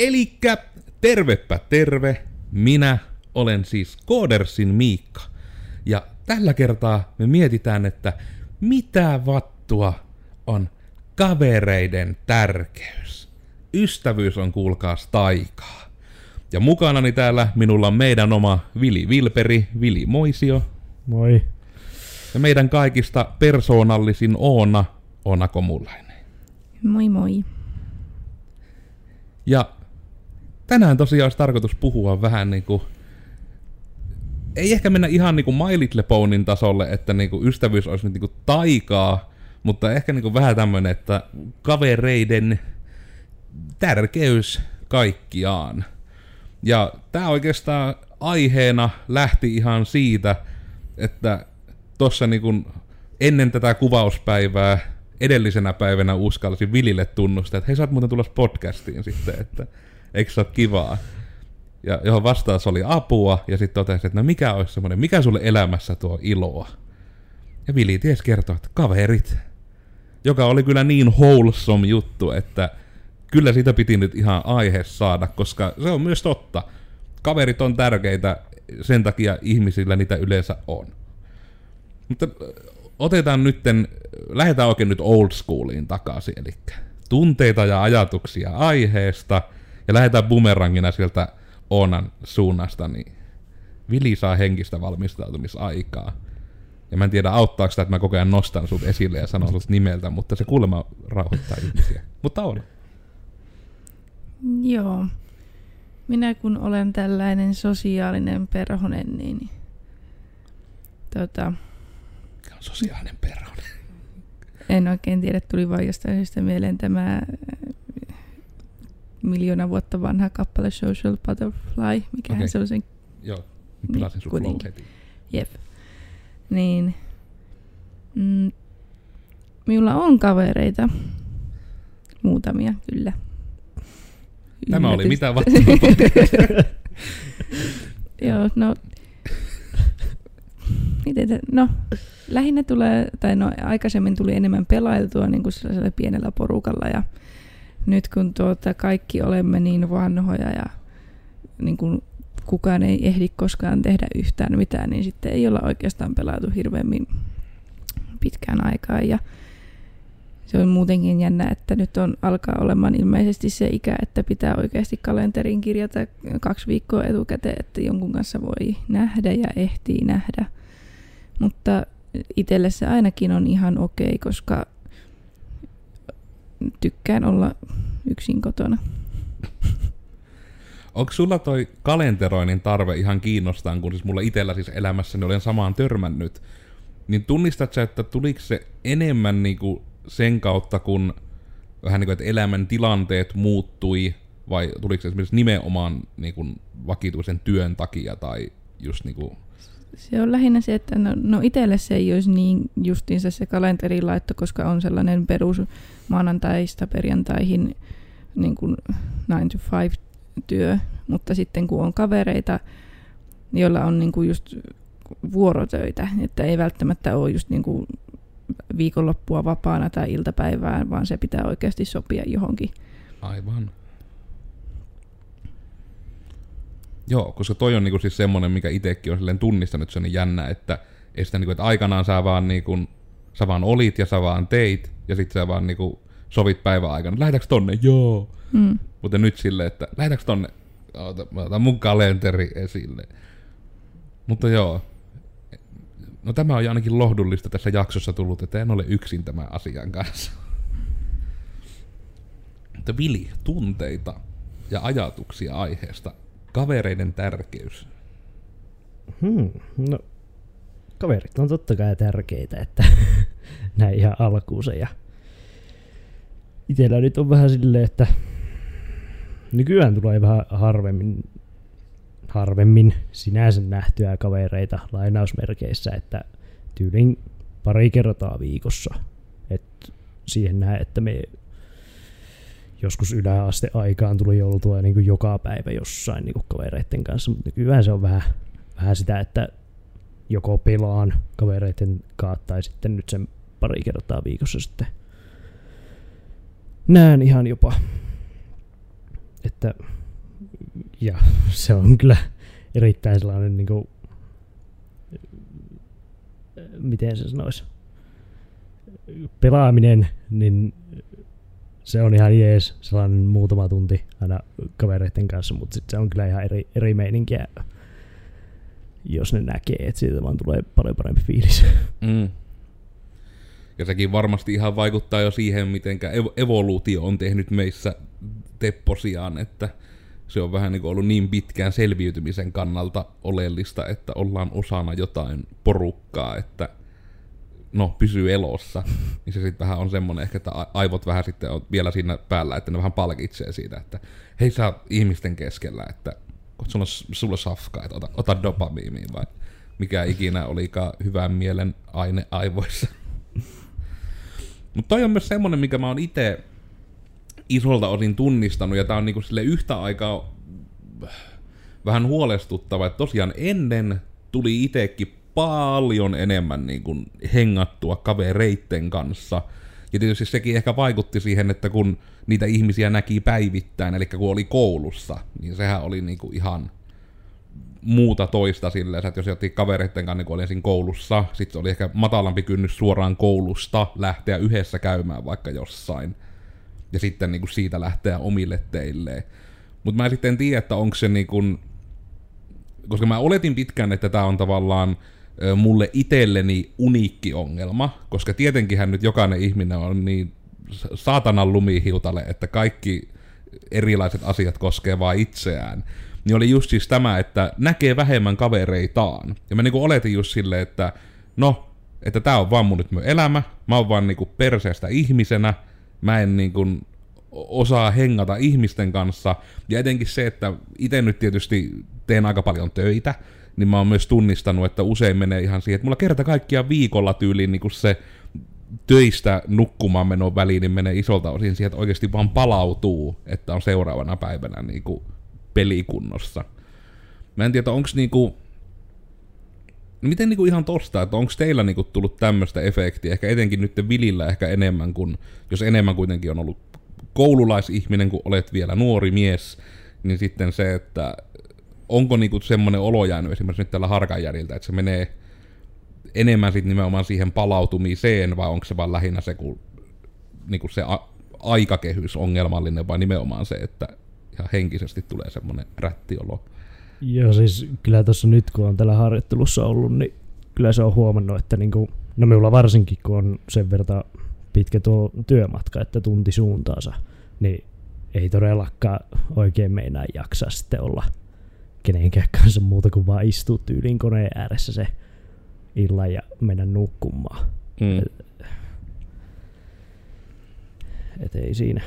Elikkä tervepä terve, minä olen siis Koodersin Miikka. Ja tällä kertaa me mietitään, että mitä vattua on kavereiden tärkeys. Ystävyys on kuulkaas taikaa. Ja mukanani täällä minulla on meidän oma Vili Vilperi, Vili Moisio. Moi. Ja meidän kaikista persoonallisin Oona, Oona Komulainen. Moi moi. Ja tänään tosiaan olisi tarkoitus puhua vähän niinku... Ei ehkä mennä ihan niinku My Little tasolle, että niinku ystävyys olisi nyt niinku taikaa, mutta ehkä niinku vähän tämmönen, että kavereiden tärkeys kaikkiaan. Ja tämä oikeastaan aiheena lähti ihan siitä, että tuossa niinku ennen tätä kuvauspäivää edellisenä päivänä uskalsin Vilille tunnustaa, että hei sä oot muuten tulossa podcastiin sitten, että eikö se ole kivaa? Ja johon vastaus oli apua, ja sitten totesin, että no mikä olisi semmoinen, mikä sulle elämässä tuo iloa? Ja Vili ties kertoa, että kaverit. Joka oli kyllä niin wholesome juttu, että kyllä siitä piti nyt ihan aihe saada, koska se on myös totta. Kaverit on tärkeitä, sen takia ihmisillä niitä yleensä on. Mutta otetaan nytten, lähdetään oikein nyt old schooliin takaisin, eli tunteita ja ajatuksia aiheesta, ja lähdetään bumerangina sieltä Oonan suunnasta, niin Vili saa henkistä valmistautumisaikaa. Ja mä en tiedä, auttaako sitä, että mä koko ajan nostan sut esille ja sanon sut nimeltä, mutta se kuulemma rauhoittaa ihmisiä. Mutta on. Joo. Minä kun olen tällainen sosiaalinen perhonen, niin tota, Mikä on sosiaalinen perhonen? en oikein tiedä, tuli vain jostain syystä mieleen tämä miljoona vuotta vanha kappale Social Butterfly, mikä Okei. se on sen, Joo, pilasin sun heti. jep. Niin, mm, minulla on kavereita, muutamia kyllä. Tämä oli Yllätys. mitä vattua Joo, no... Miten te, no, lähinnä tulee, tai no aikaisemmin tuli enemmän pelailtua niin kuin pienellä porukalla ja nyt kun tuota, kaikki olemme niin vanhoja ja niin kuin kukaan ei ehdi koskaan tehdä yhtään mitään, niin sitten ei olla oikeastaan pelailtu hirveämmin pitkään aikaan ja se on muutenkin jännä, että nyt on alkaa olemaan ilmeisesti se ikä, että pitää oikeasti kalenteriin kirjata kaksi viikkoa etukäteen, että jonkun kanssa voi nähdä ja ehtii nähdä. Mutta itselle se ainakin on ihan okei, koska tykkään olla yksin kotona. Onko sulla toi kalenteroinnin tarve ihan kiinnostaan, kun siis mulla itellä siis elämässäni olen samaan törmännyt, niin tunnistat sä, että tuliko se enemmän niinku sen kautta, kun vähän niinku, että elämän tilanteet muuttui, vai tuliko se esimerkiksi nimenomaan niinku vakituisen työn takia, tai just niinku, Se on lähinnä se, että no, no itselle se ei olisi niin justiinsa se kalenterin laitto, koska on sellainen perus maanantaista perjantaihin niin kuin 9 to 5 työ, mutta sitten kun on kavereita, joilla on niin kuin just vuorotöitä, että ei välttämättä ole just niin kuin viikonloppua vapaana tai iltapäivää, vaan se pitää oikeasti sopia johonkin. aivan. Joo, koska toi on niinku siis semmonen, mikä itekin on silleen tunnistanut, että se on niin jännä, että, ei sitä niinku, että aikanaan sä vaan, niinku, sä vaan olit ja sä vaan teit, ja sit sä vaan niinku, sovit päivän aikana, lähdetäänkö tonne? Joo. Mm. Mutta nyt silleen, että lähdetäänkö tonne? Oota, mä otan mun kalenteri esille. Mutta joo. No tämä on ainakin lohdullista tässä jaksossa tullut, että en ole yksin tämän asian kanssa. Mutta Vili, tunteita ja ajatuksia aiheesta. Kavereiden tärkeys. Hmm, no, kaverit on totta kai tärkeitä, että näin ihan alkuunsa. Ja itellä nyt on vähän silleen, että nykyään tulee vähän harvemmin, harvemmin sinänsä nähtyä kavereita lainausmerkeissä, että tyylin pari kertaa viikossa. Et siihen näe, että me joskus yläaste aikaan tuli oltua niin kuin joka päivä jossain niin kuin kavereiden kanssa, mutta nykyään se on vähän, vähän sitä, että joko pelaan kavereiden kanssa tai sitten nyt sen pari kertaa viikossa sitten näen ihan jopa. Et että ja se on kyllä erittäin sellainen niin kuin, miten se sanoisi, pelaaminen, niin se on ihan jees, sellainen muutama tunti aina kavereiden kanssa, mutta sitten se on kyllä ihan eri, eri meininkiä, jos ne näkee, että siitä vaan tulee paljon parempi fiilis. Mm. Ja sekin varmasti ihan vaikuttaa jo siihen, miten ev- evoluutio on tehnyt meissä tepposiaan, että se on vähän niin ollut niin pitkään selviytymisen kannalta oleellista, että ollaan osana jotain porukkaa, että no, pysyy elossa. Niin se sitten vähän on semmoinen ehkä, että aivot vähän sitten on vielä siinä päällä, että ne vähän palkitsee siitä, että hei sä ihmisten keskellä, että sulla, sulla safkaa, että ota, ota dopamiimiin vai mikä ikinä olikaan hyvän mielen aine aivoissa. Mutta toi on myös semmonen, mikä mä oon itse isolta osin tunnistanut, ja tää on niinku sille yhtä aikaa vähän huolestuttava, että tosiaan ennen tuli itekin paljon enemmän niin kuin hengattua kavereitten kanssa. Ja tietysti sekin ehkä vaikutti siihen, että kun niitä ihmisiä näki päivittäin, eli kun oli koulussa, niin sehän oli niin kuin ihan muuta toista silleen, että jos otti kavereitten kanssa, niin kun oli ensin koulussa, sitten se oli ehkä matalampi kynnys suoraan koulusta lähteä yhdessä käymään vaikka jossain. Ja sitten niin kuin siitä lähteä omille teilleen. Mutta mä sitten en tiedä, että onko se niin kuin, koska mä oletin pitkään, että tämä on tavallaan mulle itselleni uniikki ongelma, koska tietenkinhän nyt jokainen ihminen on niin saatanan lumihiutale, että kaikki erilaiset asiat koskee vain itseään. Niin oli just siis tämä, että näkee vähemmän kavereitaan. Ja mä niinku oletin just silleen, että no, että tää on vaan mun nyt mun elämä, mä oon vaan niinku perseestä ihmisenä, mä en niinku osaa hengata ihmisten kanssa. Ja etenkin se, että itse nyt tietysti teen aika paljon töitä, niin mä oon myös tunnistanut, että usein menee ihan siihen, että mulla kerta kaikkiaan viikolla tyyliin niin se töistä nukkumaan menon väliin, niin menee isolta osin siihen, että oikeasti vaan palautuu, että on seuraavana päivänä niin kuin pelikunnossa. Mä en tiedä, onko niinku, miten niinku ihan tosta, että onko teillä niinku tullut tämmöistä efektiä, ehkä etenkin nyt Vilillä ehkä enemmän kuin, jos enemmän kuitenkin on ollut koululaisihminen, kun olet vielä nuori mies, niin sitten se, että onko niinku semmoinen olo jäänyt esimerkiksi nyt tällä harkanjäljiltä, että se menee enemmän sitten nimenomaan siihen palautumiseen, vai onko se vaan lähinnä se, kun, niinku se a- aikakehys ongelmallinen, vai nimenomaan se, että ihan henkisesti tulee semmoinen rättiolo? Joo, siis kyllä tuossa nyt kun on tällä harjoittelussa ollut, niin kyllä se on huomannut, että niinku, no minulla varsinkin kun on sen verran pitkä tuo työmatka, että tunti suuntaansa, niin ei todellakaan oikein meinaa jaksaa sitten olla kenenkään kanssa muuta kuin vaan istua tyyliin koneen ääressä se illan ja mennä nukkumaan. Mm. Et, et ei siinä.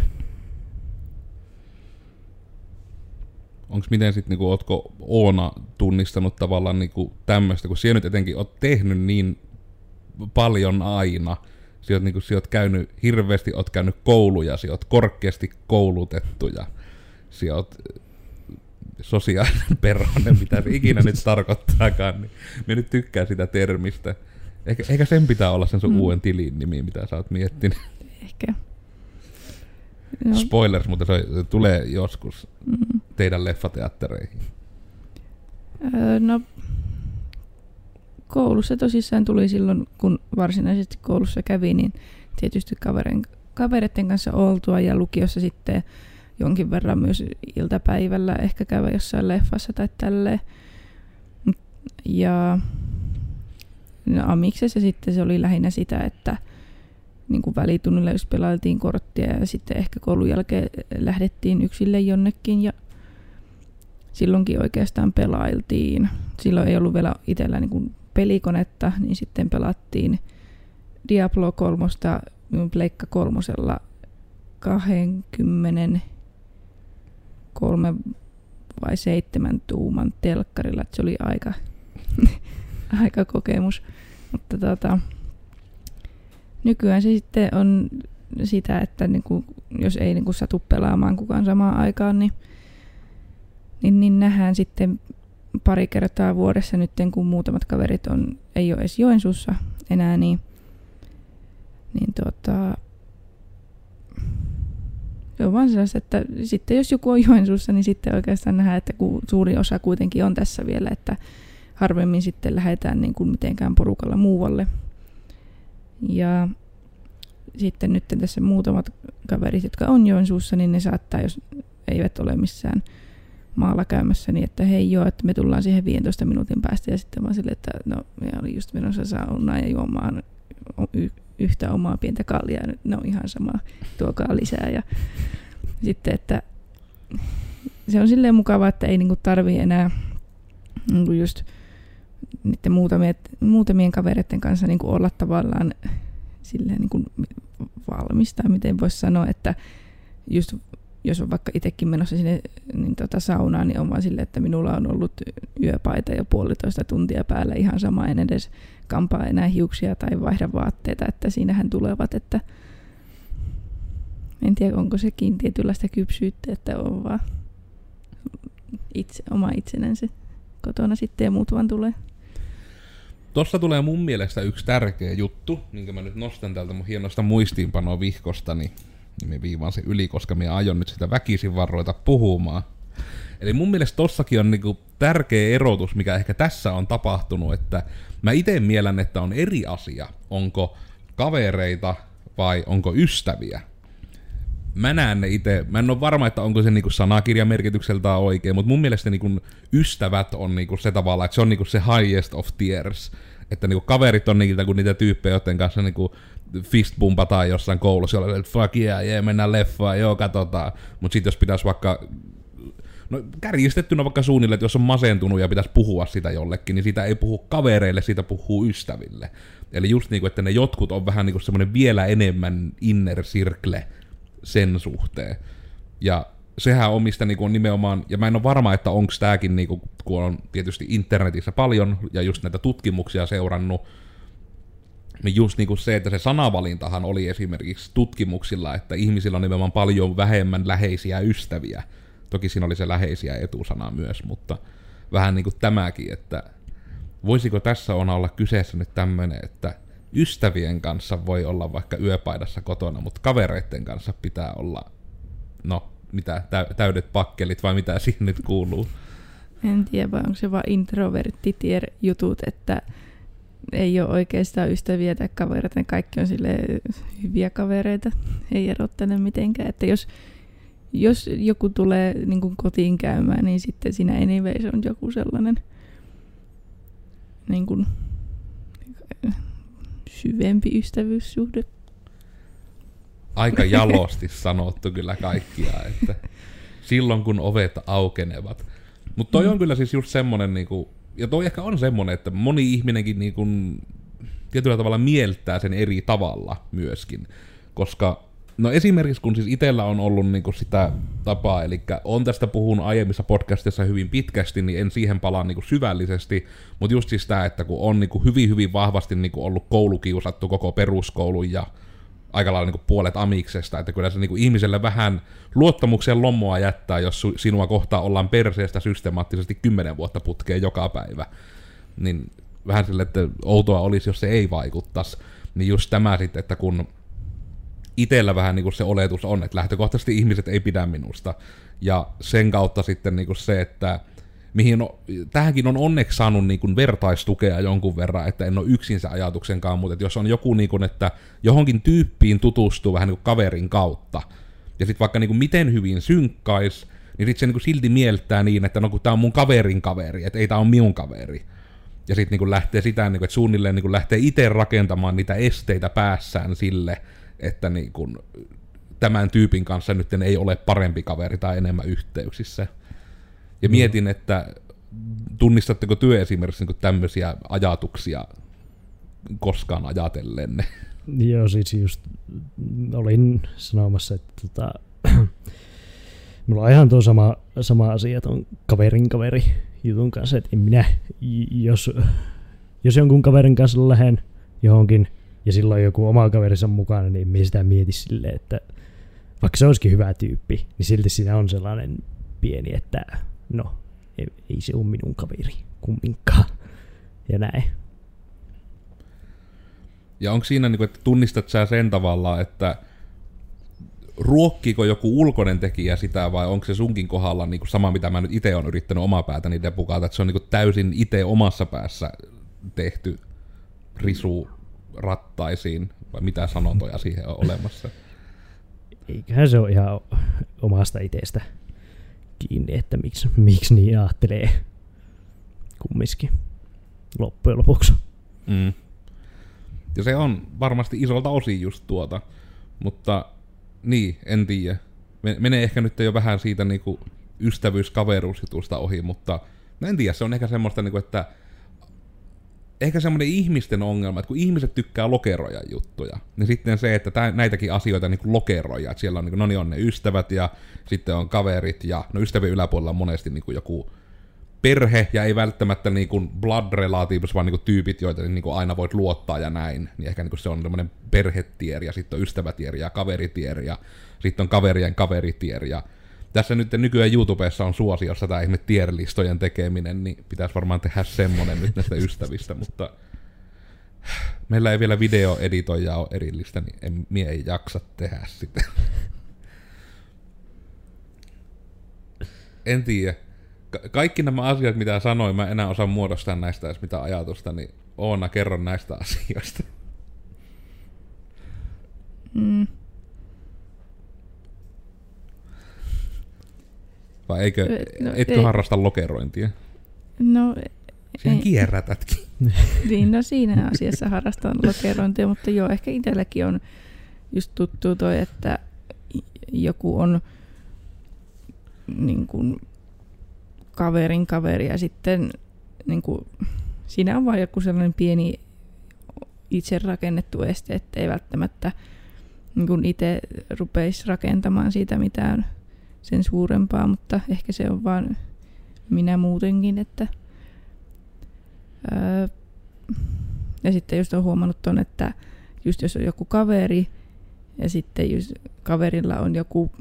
Onko miten sitten, niinku, ootko Oona tunnistanut tavallaan niinku tämmöistä, kun sinä nyt etenkin oot tehnyt niin paljon aina, sä oot, niinku, sä oot käynyt, hirveästi oot käynyt kouluja, sä oot korkeasti koulutettu ja sä oot sosiaalinen perhonen, mitä se ikinä nyt tarkoittaakaan, niin me nyt tykkään sitä termistä. Ehkä, ehkä sen pitää olla sen sun mm. uuden tilin nimi, mitä sä oot miettinyt. Ehkä. No. Spoilers, mutta se tulee joskus mm. teidän leffateattereihin. Öö, no, koulussa tosissaan tuli silloin, kun varsinaisesti koulussa kävi, niin tietysti kaverin, kavereiden kanssa oltua ja lukiossa sitten jonkin verran myös iltapäivällä ehkä käydä jossain leffassa tai tälleen. Ja no, Amiksessa sitten se oli lähinnä sitä, että niin kuin välitunnilla jos pelailtiin korttia ja sitten ehkä koulun jälkeen lähdettiin yksille jonnekin ja silloinkin oikeastaan pelailtiin. Silloin ei ollut vielä itsellä niin kuin pelikonetta, niin sitten pelattiin Diablo 3 Pleikka kolmosella 20 kolme vai seitsemän tuuman telkkarilla, että se oli aika, aika kokemus. Mutta tota, nykyään se sitten on sitä, että niinku, jos ei niinku satu pelaamaan kukaan samaan aikaan, niin, niin, niin nähdään sitten pari kertaa vuodessa nyt, kun muutamat kaverit on, ei ole edes Joensuussa enää, niin, niin tota, se on vaan sellaista, että sitten jos joku on Joensuussa, niin sitten oikeastaan nähdään, että ku, suuri osa kuitenkin on tässä vielä, että harvemmin sitten lähdetään niin kuin mitenkään porukalla muualle. Ja sitten nyt tässä muutamat kaverit, jotka on Joensuussa, niin ne saattaa, jos eivät ole missään maalla käymässä, niin että hei joo, että me tullaan siihen 15 minuutin päästä ja sitten vaan silleen, että no me oli just menossa saunaan ja juomaan yhtä omaa pientä kallia, nyt ne on ihan sama, tuokaa lisää. Ja sitten, että se on silleen mukavaa, että ei niinku tarvii enää niinku just niiden muutamien, muutamien kavereiden kanssa niinku olla tavallaan silleen niinku valmista, miten voisi sanoa, että just jos on vaikka itsekin menossa sinne niin tota saunaan, niin on vaan silleen, että minulla on ollut yöpaita jo puolitoista tuntia päällä ihan sama, en edes kampaa enää hiuksia tai vaihda vaatteita, että siinähän tulevat, että en tiedä, onko sekin tietynlaista kypsyyttä, että on vaan itse, oma itsenänsä kotona sitten ja muut vaan tulee. Tuossa tulee mun mielestä yksi tärkeä juttu, minkä mä nyt nostan täältä mun hienosta muistiinpanoa vihkostani, niin viivaan se yli, koska me aion nyt sitä väkisin varroita puhumaan. Eli mun mielestä tossakin on niinku tärkeä erotus, mikä ehkä tässä on tapahtunut, että mä itse mielän, että on eri asia, onko kavereita vai onko ystäviä. Mä näen ne itse, mä en ole varma, että onko se niinku sanakirjamerkitykseltään oikein, mutta mun mielestä niinku ystävät on niinku se tavalla, että se on niinku se highest of tiers. Että niinku kaverit on niitä, kuin niitä tyyppejä, joiden kanssa niinku fistbumpataan jossain koulussa, jolla että fuck yeah, yeah, mennään leffaan, joo, katsotaan. Mutta sitten jos pitäisi vaikka No kärjistettynä vaikka suunnilleen, että jos on masentunut ja pitäisi puhua sitä jollekin, niin siitä ei puhu kavereille, siitä puhuu ystäville. Eli just niin kuin, että ne jotkut on vähän niin kuin semmoinen vielä enemmän inner circle sen suhteen. Ja sehän on mistä niin kuin nimenomaan, ja mä en ole varma, että onko tämäkin, niin kuin, kun on tietysti internetissä paljon ja just näitä tutkimuksia seurannut, niin just niin kuin se, että se sanavalintahan oli esimerkiksi tutkimuksilla, että ihmisillä on nimenomaan paljon vähemmän läheisiä ystäviä. Toki siinä oli se läheisiä etusana myös, mutta vähän niin kuin tämäkin, että voisiko tässä on olla kyseessä nyt tämmöinen, että ystävien kanssa voi olla vaikka yöpaidassa kotona, mutta kavereiden kanssa pitää olla, no, mitä, täydet pakkelit vai mitä siihen nyt kuuluu? En tiedä, vai onko se vaan introverttitier jutut, että ei ole oikeastaan ystäviä tai kavereita, ne kaikki on sille hyviä kavereita, ei erottele mitenkään. Että jos, jos joku tulee niin kuin kotiin käymään, niin sitten siinä anyways on joku sellainen niin kuin, syvempi ystävyyssuhde. Aika jalosti sanottu kyllä kaikkia, että silloin kun ovet aukenevat. Mutta toi mm. on kyllä siis just semmonen niinku, ja toi ehkä on semmonen, että moni ihminenkin niinku tietyllä tavalla mieltää sen eri tavalla myöskin. Koska, no esimerkiksi kun siis itellä on ollut niinku sitä tapaa, eli on tästä puhunut aiemmissa podcastissa hyvin pitkästi, niin en siihen palaa niinku syvällisesti, mutta just siis tämä, että kun on niinku hyvin hyvin vahvasti niinku ollut koulukiusattu koko peruskoulun ja aika lailla niin puolet amiksesta, että kyllä se niin ihmiselle vähän luottamuksen lommoa jättää, jos sinua kohtaa ollaan perseestä systemaattisesti kymmenen vuotta putkeen joka päivä. Niin vähän sille, että outoa olisi, jos se ei vaikuttaisi. Niin just tämä sitten, että kun itsellä vähän niin kuin se oletus on, että lähtökohtaisesti ihmiset ei pidä minusta. Ja sen kautta sitten niin kuin se, että mihin on, tähänkin on onneksi saanut niin kuin vertaistukea jonkun verran, että en ole yksin se ajatuksenkaan, mutta että jos on joku, niin kuin, että johonkin tyyppiin tutustuu vähän niin kuin kaverin kautta, ja sitten vaikka niin kuin miten hyvin synkkais, niin sitten se niin kuin silti mieltää niin, että no kun tämä on mun kaverin kaveri, että ei tämä on minun kaveri. Ja sitten niin lähtee sitä, niin kuin, että suunnilleen niin kuin lähtee itse rakentamaan niitä esteitä päässään sille, että niin kuin, tämän tyypin kanssa nyt ei ole parempi kaveri tai enemmän yhteyksissä. Ja mietin, että tunnistatteko työ esimerkiksi niin tämmöisiä ajatuksia koskaan ajatellenne? Joo, siis just olin sanomassa, että tota, mulla on ihan tuo sama, sama asia tuon kaverin kaveri jutun kanssa, että en minä, jos, jos jonkun kaverin kanssa lähden johonkin ja silloin joku oma kaverinsa mukana, niin minä sitä mieti silleen, että vaikka se olisikin hyvä tyyppi, niin silti siinä on sellainen pieni, että no, ei, ei se ole minun kaveri kumminkaan. Ja näin. Ja onko siinä, niin kuin, että tunnistat sä sen tavalla, että ruokkiiko joku ulkoinen tekijä sitä vai onko se sunkin kohdalla niin kuin sama, mitä mä nyt itse olen yrittänyt omaa päätäni depukata, että se on niin kuin täysin itse omassa päässä tehty risu rattaisiin, vai mitä sanontoja siihen on olemassa? Eiköhän se ole ihan omasta itsestä kiinni, että miksi, miksi niin ajattelee kumminkin loppujen lopuksi. Mm. Ja se on varmasti isolta osin just tuota, mutta niin, en tiedä. Menee ehkä nyt jo vähän siitä niinku ystävyys-kaveruusjutusta ohi, mutta mä en tiedä, se on ehkä semmoista, niinku, että ehkä semmoinen ihmisten ongelma, että kun ihmiset tykkää lokeroja juttuja, niin sitten se, että tää, näitäkin asioita niin lokeroja, että siellä on, niin kuin, no niin on ne ystävät ja sitten on kaverit ja no ystävien yläpuolella on monesti niin kuin joku perhe ja ei välttämättä niin kuin blood relatives, vaan niin kuin tyypit, joita niin kuin aina voit luottaa ja näin, niin ehkä niin kuin se on semmoinen perhetier ja sitten on ystävätier ja kaveritier ja sitten on kaverien kaveritier ja tässä nyt nykyään YouTubessa on suosiossa tämä ihme tierlistojen tekeminen, niin pitäisi varmaan tehdä semmonen nyt näistä ystävistä, mutta meillä ei vielä videoeditoijaa ole erillistä, niin en, mie ei jaksa tehdä sitä. en tiedä. Ka- kaikki nämä asiat, mitä sanoin, mä enää osaan muodostaa näistä edes mitä ajatusta, niin Oona, kerron näistä asioista. Mm. Vai eikö, No, etkö ei. harrasta lokerointia? No, Siihen kierrätätkin. niin, no siinä asiassa harrastan lokerointia, mutta joo, ehkä itselläkin on just tuttu toi, että joku on niin kuin, kaverin kaveri ja sitten niin kuin, siinä on vain joku sellainen pieni itse rakennettu este, että ei välttämättä niin kuin itse rupeisi rakentamaan siitä mitään sen suurempaa, mutta ehkä se on vaan minä muutenkin, että öö, ja sitten just on huomannut ton, että just jos on joku kaveri ja sitten just kaverilla on joku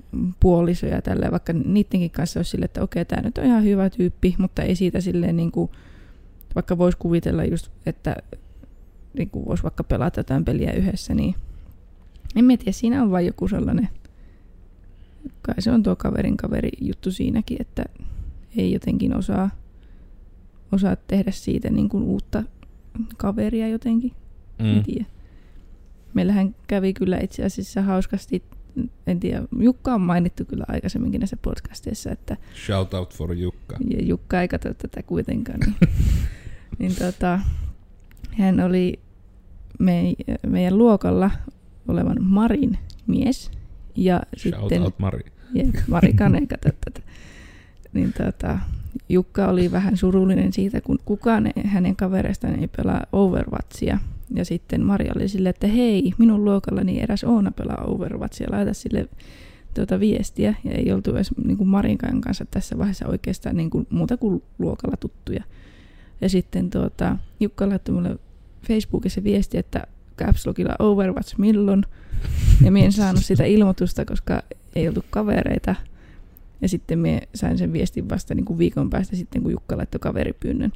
puoliso ja tällä, vaikka niidenkin kanssa olisi sille, että okei, tämä nyt on ihan hyvä tyyppi, mutta ei siitä silleen niin kuin, vaikka voisi kuvitella just, että niin kuin voisi vaikka pelata jotain peliä yhdessä, niin en mä tiedä, siinä on vain joku sellainen, kai se on tuo kaverin kaveri juttu siinäkin, että ei jotenkin osaa, osaa tehdä siitä niin kuin uutta kaveria jotenkin. Mm. En tiedä. Meillähän kävi kyllä itse asiassa hauskasti, en tiedä, Jukka on mainittu kyllä aikaisemminkin näissä podcasteissa, että Shout out for Jukka. ja Jukka ei katso tätä kuitenkaan, niin, niin tota, hän oli me, meidän luokalla olevan Marin mies. Ja Shout sitten, out Mari. Marikan ei katso tätä. Niin tota, Jukka oli vähän surullinen siitä, kun kukaan hänen kavereistaan ei pelaa Overwatchia. Ja sitten Mari oli silleen, että hei, minun luokallani eräs Oona pelaa Overwatchia, laita sille tuota viestiä. Ja ei oltu edes niin kuin Marinkan kanssa tässä vaiheessa oikeastaan niin kuin muuta kuin luokalla tuttuja. Ja sitten tuota, Jukka laittoi mulle Facebookissa viesti, että Caps Lockilla Overwatch milloin. Ja minä en saanut sitä ilmoitusta, koska ei oltu kavereita. Ja sitten minä sain sen viestin vasta niin kuin viikon päästä sitten, kun Jukka laittoi kaveripyynnön.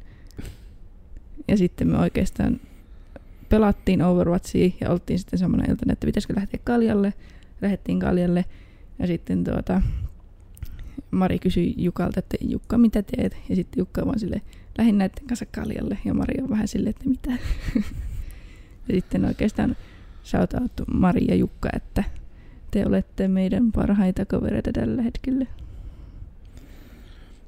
Ja sitten me oikeastaan pelattiin Overwatchia ja oltiin sitten samana iltana, että pitäisikö lähteä kaljalle. Lähdettiin kaljalle ja sitten tuota, Mari kysyi Jukalta, että Jukka, mitä teet? Ja sitten Jukka vaan sille lähdin näiden kanssa kaljalle. Ja Mari on vähän silleen, että mitä? ja sitten oikeastaan shout out Mari ja Jukka, että te olette meidän parhaita kavereita tällä hetkellä.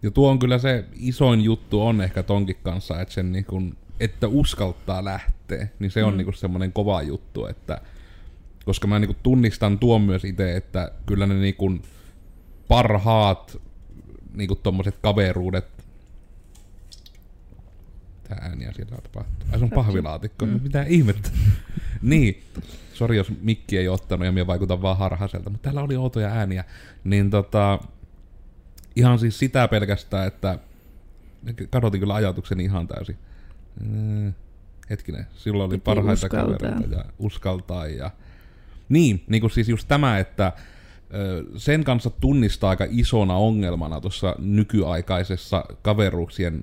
Ja tuo on kyllä se isoin juttu on ehkä tonkin kanssa, että, sen niin kun, että uskaltaa lähteä, niin se on Mm. niin semmoinen kova juttu, että koska mä niin tunnistan tuon myös itse, että kyllä ne niin parhaat niin tommoset kaveruudet Tää ääniä siellä tapahtuu. Ai se on pahvilaatikko, Mm. mitä ihmettä. niin, sori jos mikki ei ottanut ja minä vaikutan vaan harhaiselta, mutta täällä oli outoja ääniä. Niin tota, ihan siis sitä pelkästään, että kadotin kyllä ajatukseni ihan täysin. Mm, hetkinen, silloin oli Piti parhaita uskaltaa. kavereita ja uskaltaa ja... Niin, niin kuin siis just tämä, että sen kanssa tunnistaa aika isona ongelmana tuossa nykyaikaisessa kaveruuksien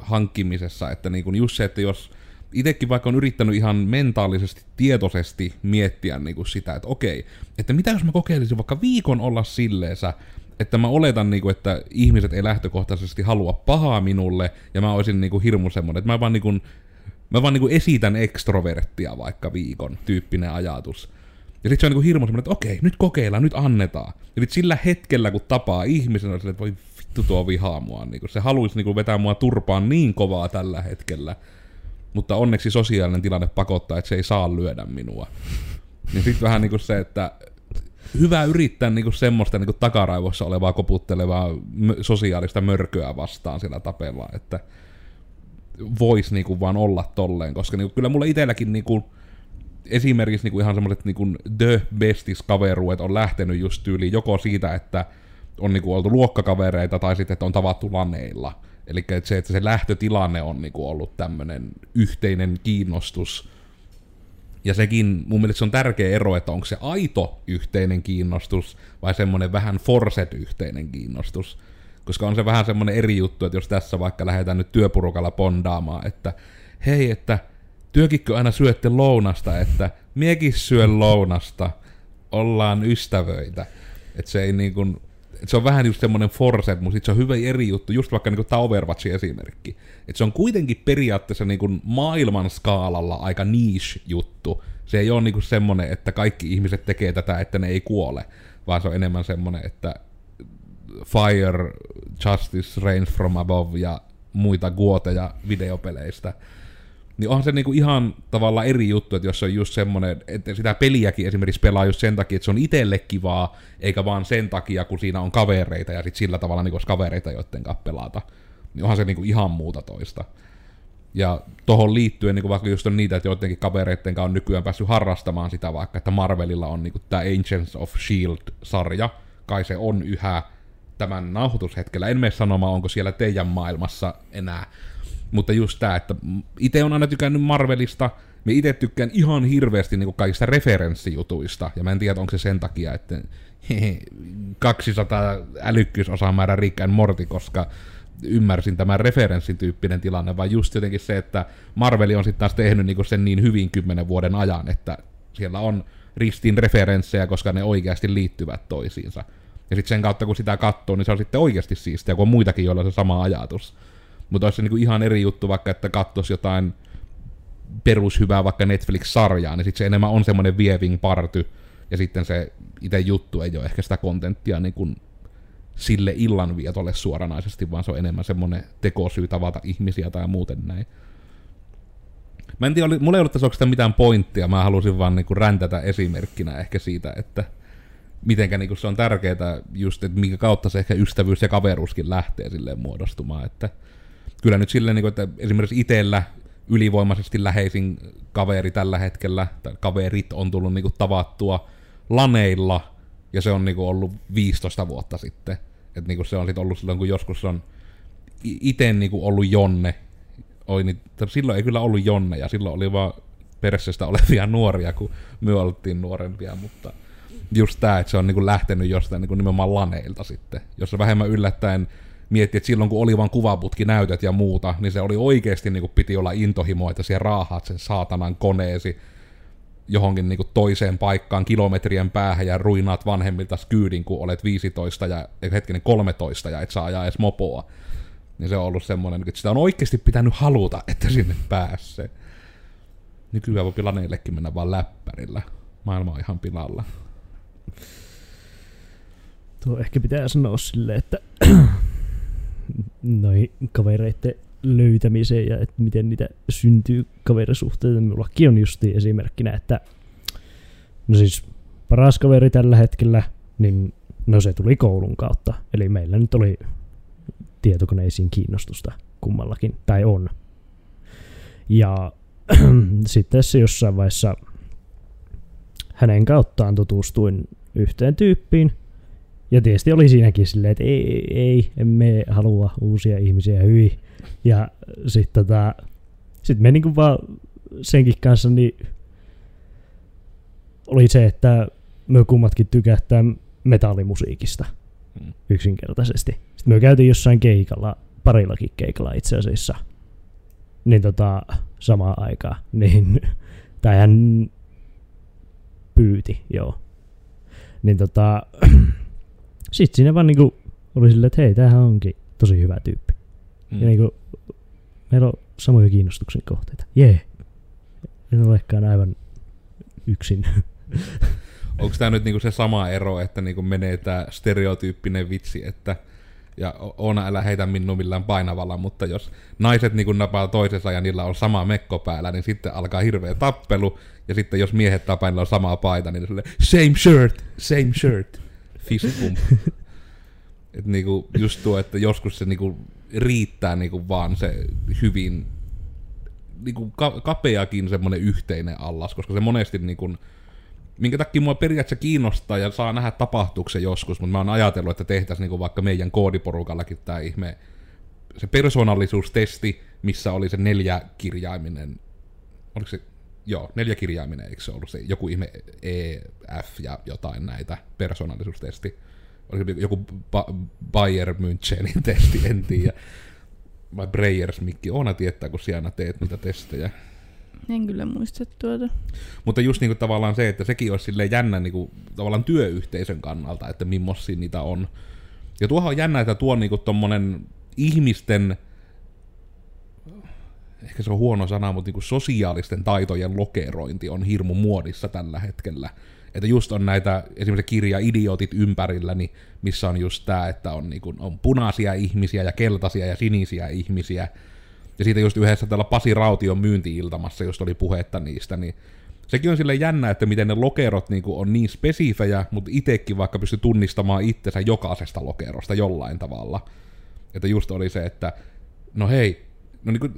hankkimisessa, että niin kuin just se, että jos itekin vaikka on yrittänyt ihan mentaalisesti, tietoisesti miettiä niin kuin sitä, että okei, että mitä jos mä kokeilisin vaikka viikon olla silleensä, että mä oletan, niin kuin, että ihmiset ei lähtökohtaisesti halua pahaa minulle, ja mä olisin niin kuin hirmu semmoinen, että mä vaan, niin kuin, mä vaan niin kuin esitän ekstroverttia vaikka viikon tyyppinen ajatus. Ja sitten se on niin hirmu semmoinen, että okei, nyt kokeillaan, nyt annetaan. Ja sit sillä hetkellä, kun tapaa ihmisen, on että voi vittu tuo vihaa mua. Niin se haluaisi niin vetää mua turpaan niin kovaa tällä hetkellä. Mutta onneksi sosiaalinen tilanne pakottaa, että se ei saa lyödä minua. Niin sitten vähän niin kuin se, että hyvä yrittää niin kuin semmoista niin kuin takaraivossa olevaa koputtelevaa sosiaalista mörköä vastaan siellä tapella, että voisi niin kuin vaan olla tolleen, koska niin kuin, kyllä mulla itselläkin niin kuin, esimerkiksi niin kuin ihan semmoiset niin the bestis kaveruet on lähtenyt just tyyliin joko siitä, että on niin kuin oltu luokkakavereita tai sitten, että on tavattu laneilla. Eli että se, että se lähtötilanne on niin kuin ollut tämmöinen yhteinen kiinnostus. Ja sekin, mun mielestä se on tärkeä ero, että onko se aito yhteinen kiinnostus vai semmoinen vähän forset yhteinen kiinnostus. Koska on se vähän semmoinen eri juttu, että jos tässä vaikka lähdetään nyt työpurukalla pondaamaan, että hei, että työkikkö aina syötte lounasta, että miekin syö lounasta, ollaan ystävöitä. Että se ei niin kuin, et se on vähän just semmoinen force, mutta sit se on hyvä eri juttu, just vaikka niinku tämä Overwatchin esimerkki. Että se on kuitenkin periaatteessa niinku maailman skaalalla aika niche juttu. Se ei ole niinku semmoinen, että kaikki ihmiset tekee tätä, että ne ei kuole, vaan se on enemmän semmoinen, että Fire, Justice, Reigns from Above ja muita guoteja videopeleistä niin onhan se niinku ihan tavallaan eri juttu, että jos se on just semmoinen, että sitä peliäkin esimerkiksi pelaa just sen takia, että se on itselle kivaa, eikä vaan sen takia, kun siinä on kavereita ja sit sillä tavalla niinku kavereita, joiden kanssa pelata. Niin onhan se niinku ihan muuta toista. Ja tohon liittyen niinku vaikka just on niitä, että joidenkin kavereiden kanssa on nykyään päässyt harrastamaan sitä vaikka, että Marvelilla on niinku tämä Agents of S.H.I.E.L.D. sarja, kai se on yhä tämän nauhoitushetkellä. En mene sanomaan, onko siellä teidän maailmassa enää mutta just tää, että itse on aina tykännyt Marvelista, me itse tykkään ihan hirveästi niin kaikista referenssijutuista, ja mä en tiedä, onko se sen takia, että 200 älykkyysosamäärä Rick and Morty, koska ymmärsin tämän referenssin tyyppinen tilanne, vaan just jotenkin se, että Marveli on sitten taas tehnyt niin sen niin hyvin kymmenen vuoden ajan, että siellä on ristin referenssejä, koska ne oikeasti liittyvät toisiinsa. Ja sitten sen kautta, kun sitä katsoo, niin se on sitten oikeasti siistiä, kun on muitakin, joilla on se sama ajatus. Mutta olisi se niinku ihan eri juttu vaikka, että katsoisi jotain perushyvää vaikka Netflix-sarjaa, niin sitten se enemmän on semmoinen vieving party, ja sitten se itse juttu ei ole ehkä sitä kontenttia niin kuin sille illanvietolle suoranaisesti, vaan se on enemmän semmoinen tekosyy tavata ihmisiä tai muuten näin. Mä en tiedä, oli, mulla ei ollut tässä mitään pointtia, mä halusin vaan niinku räntätä esimerkkinä ehkä siitä, että mitenkä niinku se on tärkeää just, että minkä kautta se ehkä ystävyys ja kaveruuskin lähtee silleen muodostumaan, että kyllä nyt silleen, niin kuin, että esimerkiksi itsellä ylivoimaisesti läheisin kaveri tällä hetkellä, tai kaverit on tullut niin kuin, tavattua laneilla, ja se on niin kuin, ollut 15 vuotta sitten. Että niin kuin, se on sitten ollut silloin, kun joskus on itse niin kuin, ollut Jonne. Oi, niin, silloin ei kyllä ollut Jonne, ja silloin oli vaan perässestä olevia nuoria, kun me oltiin nuorempia, mutta just tämä, että se on niin kuin, lähtenyt jostain niin kuin, nimenomaan laneilta sitten, jossa vähemmän yllättäen mietti, että silloin kun oli vaan kuvaputki näytöt ja muuta, niin se oli oikeasti niin kuin piti olla intohimo, että siellä raahaat sen saatanan koneesi johonkin niin kuin toiseen paikkaan kilometrien päähän ja ruinaat vanhemmilta kyydin, kun olet 15 ja hetkinen 13 ja et saa ajaa edes mopoa. Niin se on ollut semmoinen, että sitä on oikeasti pitänyt haluta, että sinne pääsee. Nykyään voi planeillekin mennä vaan läppärillä. Maailma on ihan pilalla. Tuo ehkä pitää sanoa silleen, että noin kavereiden löytämiseen ja että miten niitä syntyy kaverisuhteita. Minullakin on justi esimerkkinä, että no siis paras kaveri tällä hetkellä, niin no se tuli koulun kautta. Eli meillä nyt oli tietokoneisiin kiinnostusta kummallakin, tai on. Ja sitten se jossain vaiheessa hänen kauttaan tutustuin yhteen tyyppiin, ja tietysti oli siinäkin silleen, että ei, ei, emme halua uusia ihmisiä hyi. Ja sitten tota, sit me niinku vaan senkin kanssa niin oli se, että me kummatkin tykähtää metallimusiikista hmm. yksinkertaisesti. Sitten me käytiin jossain keikalla, parillakin keikalla itse asiassa. Niin tota, samaan aikaan. Niin, tai hän pyyti, joo. Niin tota, sit siinä vaan niinku oli silleen, että hei, tämähän onkin tosi hyvä tyyppi. Mm. Ja niinku, meillä on samoja kiinnostuksen kohteita. Jee. En olekaan aivan yksin. Onko tämä nyt niinku se sama ero, että niinku menee tämä stereotyyppinen vitsi, että ja Oona älä heitä minun millään painavalla, mutta jos naiset niin napaa toisensa ja niillä on sama mekko päällä, niin sitten alkaa hirveä tappelu, ja sitten jos miehet tapaa, niillä on sama paita, niin sille, same shirt, same shirt, fist pump. Et niinku just tuo, että joskus se niinku riittää niinku vaan se hyvin niinku ka- kapeakin semmoinen yhteinen allas, koska se monesti niinku, minkä takia mua periaatteessa kiinnostaa ja saa nähdä tapahtuksen joskus, mutta mä oon ajatellut, että tehtäisiin niinku vaikka meidän koodiporukallakin tämä ihme se persoonallisuustesti, missä oli se neljäkirjaiminen, oliko se, joo, neljäkirjaiminen, eikö se ollut se joku ihme E, F ja jotain näitä persoonallisuustesti. Oli joku ba- Bayer Münchenin testi, en tiedä. Vai Breyers Mikki, Oona tietää, kun siellä teet niitä testejä. En kyllä muista tuota. Mutta just niinku tavallaan se, että sekin olisi sille jännä niinku, tavallaan työyhteisön kannalta, että millaisia niitä on. Ja tuohon on jännä, että tuo niinku tommonen ihmisten, ehkä se on huono sana, mutta niinku sosiaalisten taitojen lokerointi on hirmu muodissa tällä hetkellä. Että just on näitä, esimerkiksi kirja Idiotit ympärilläni, missä on just tämä, että on, niinku, on punaisia ihmisiä ja keltaisia ja sinisiä ihmisiä, ja siitä just yhdessä tällä Pasi Raution myyntiiltamassa, josta oli puhetta niistä, niin sekin on sille jännä, että miten ne lokerot niin on niin spesifejä, mutta itsekin vaikka pysty tunnistamaan itsensä jokaisesta lokerosta jollain tavalla. Että just oli se, että no hei, no niin kuin,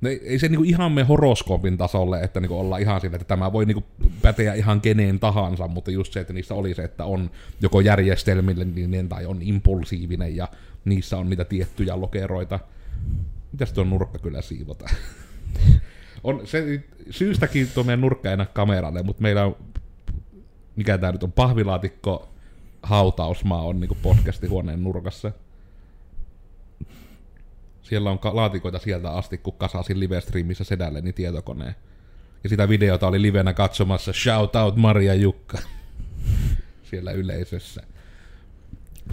no ei se niinku ihan me horoskoopin tasolle, että niinku ollaan ihan sille, että tämä voi niinku päteä ihan keneen tahansa, mutta just se, että niissä oli se, että on joko järjestelmillinen tai on impulsiivinen ja niissä on niitä tiettyjä lokeroita. Mitäs tuo nurkka kyllä siivota? on, se, syystäkin tuo meidän nurkka ei näe kameralle, mutta meillä on, mikä tää nyt on, pahvilaatikko hautausmaa on niinku podcastihuoneen nurkassa. Siellä on laatikoita sieltä asti, kun kasasin livestreamissä sedälleni tietokoneen. Ja sitä videota oli livenä katsomassa Shout out Maria Jukka siellä yleisössä.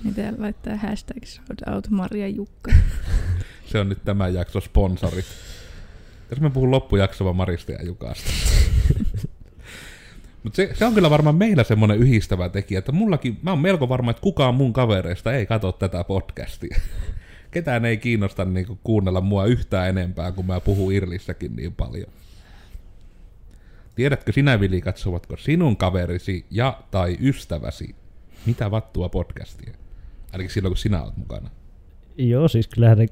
Miten laittaa hashtag shout out Maria Jukka. Se on nyt tämän jakson sponsorit. Tässä mä puhun loppujaksoa Marista ja Jukasta. Mutta se, se, on kyllä varmaan meillä semmoinen yhdistävä tekijä, että mullakin, mä oon melko varma, että kukaan mun kavereista ei katso tätä podcastia. Ketään ei kiinnosta niinku kuunnella mua yhtään enempää, kun mä puhun Irlissäkin niin paljon. Tiedätkö sinä, Vili, katsovatko sinun kaverisi ja tai ystäväsi mitä vattua podcastia? Ainakin silloin, kun sinä olet mukana. Joo, siis kyllähän ne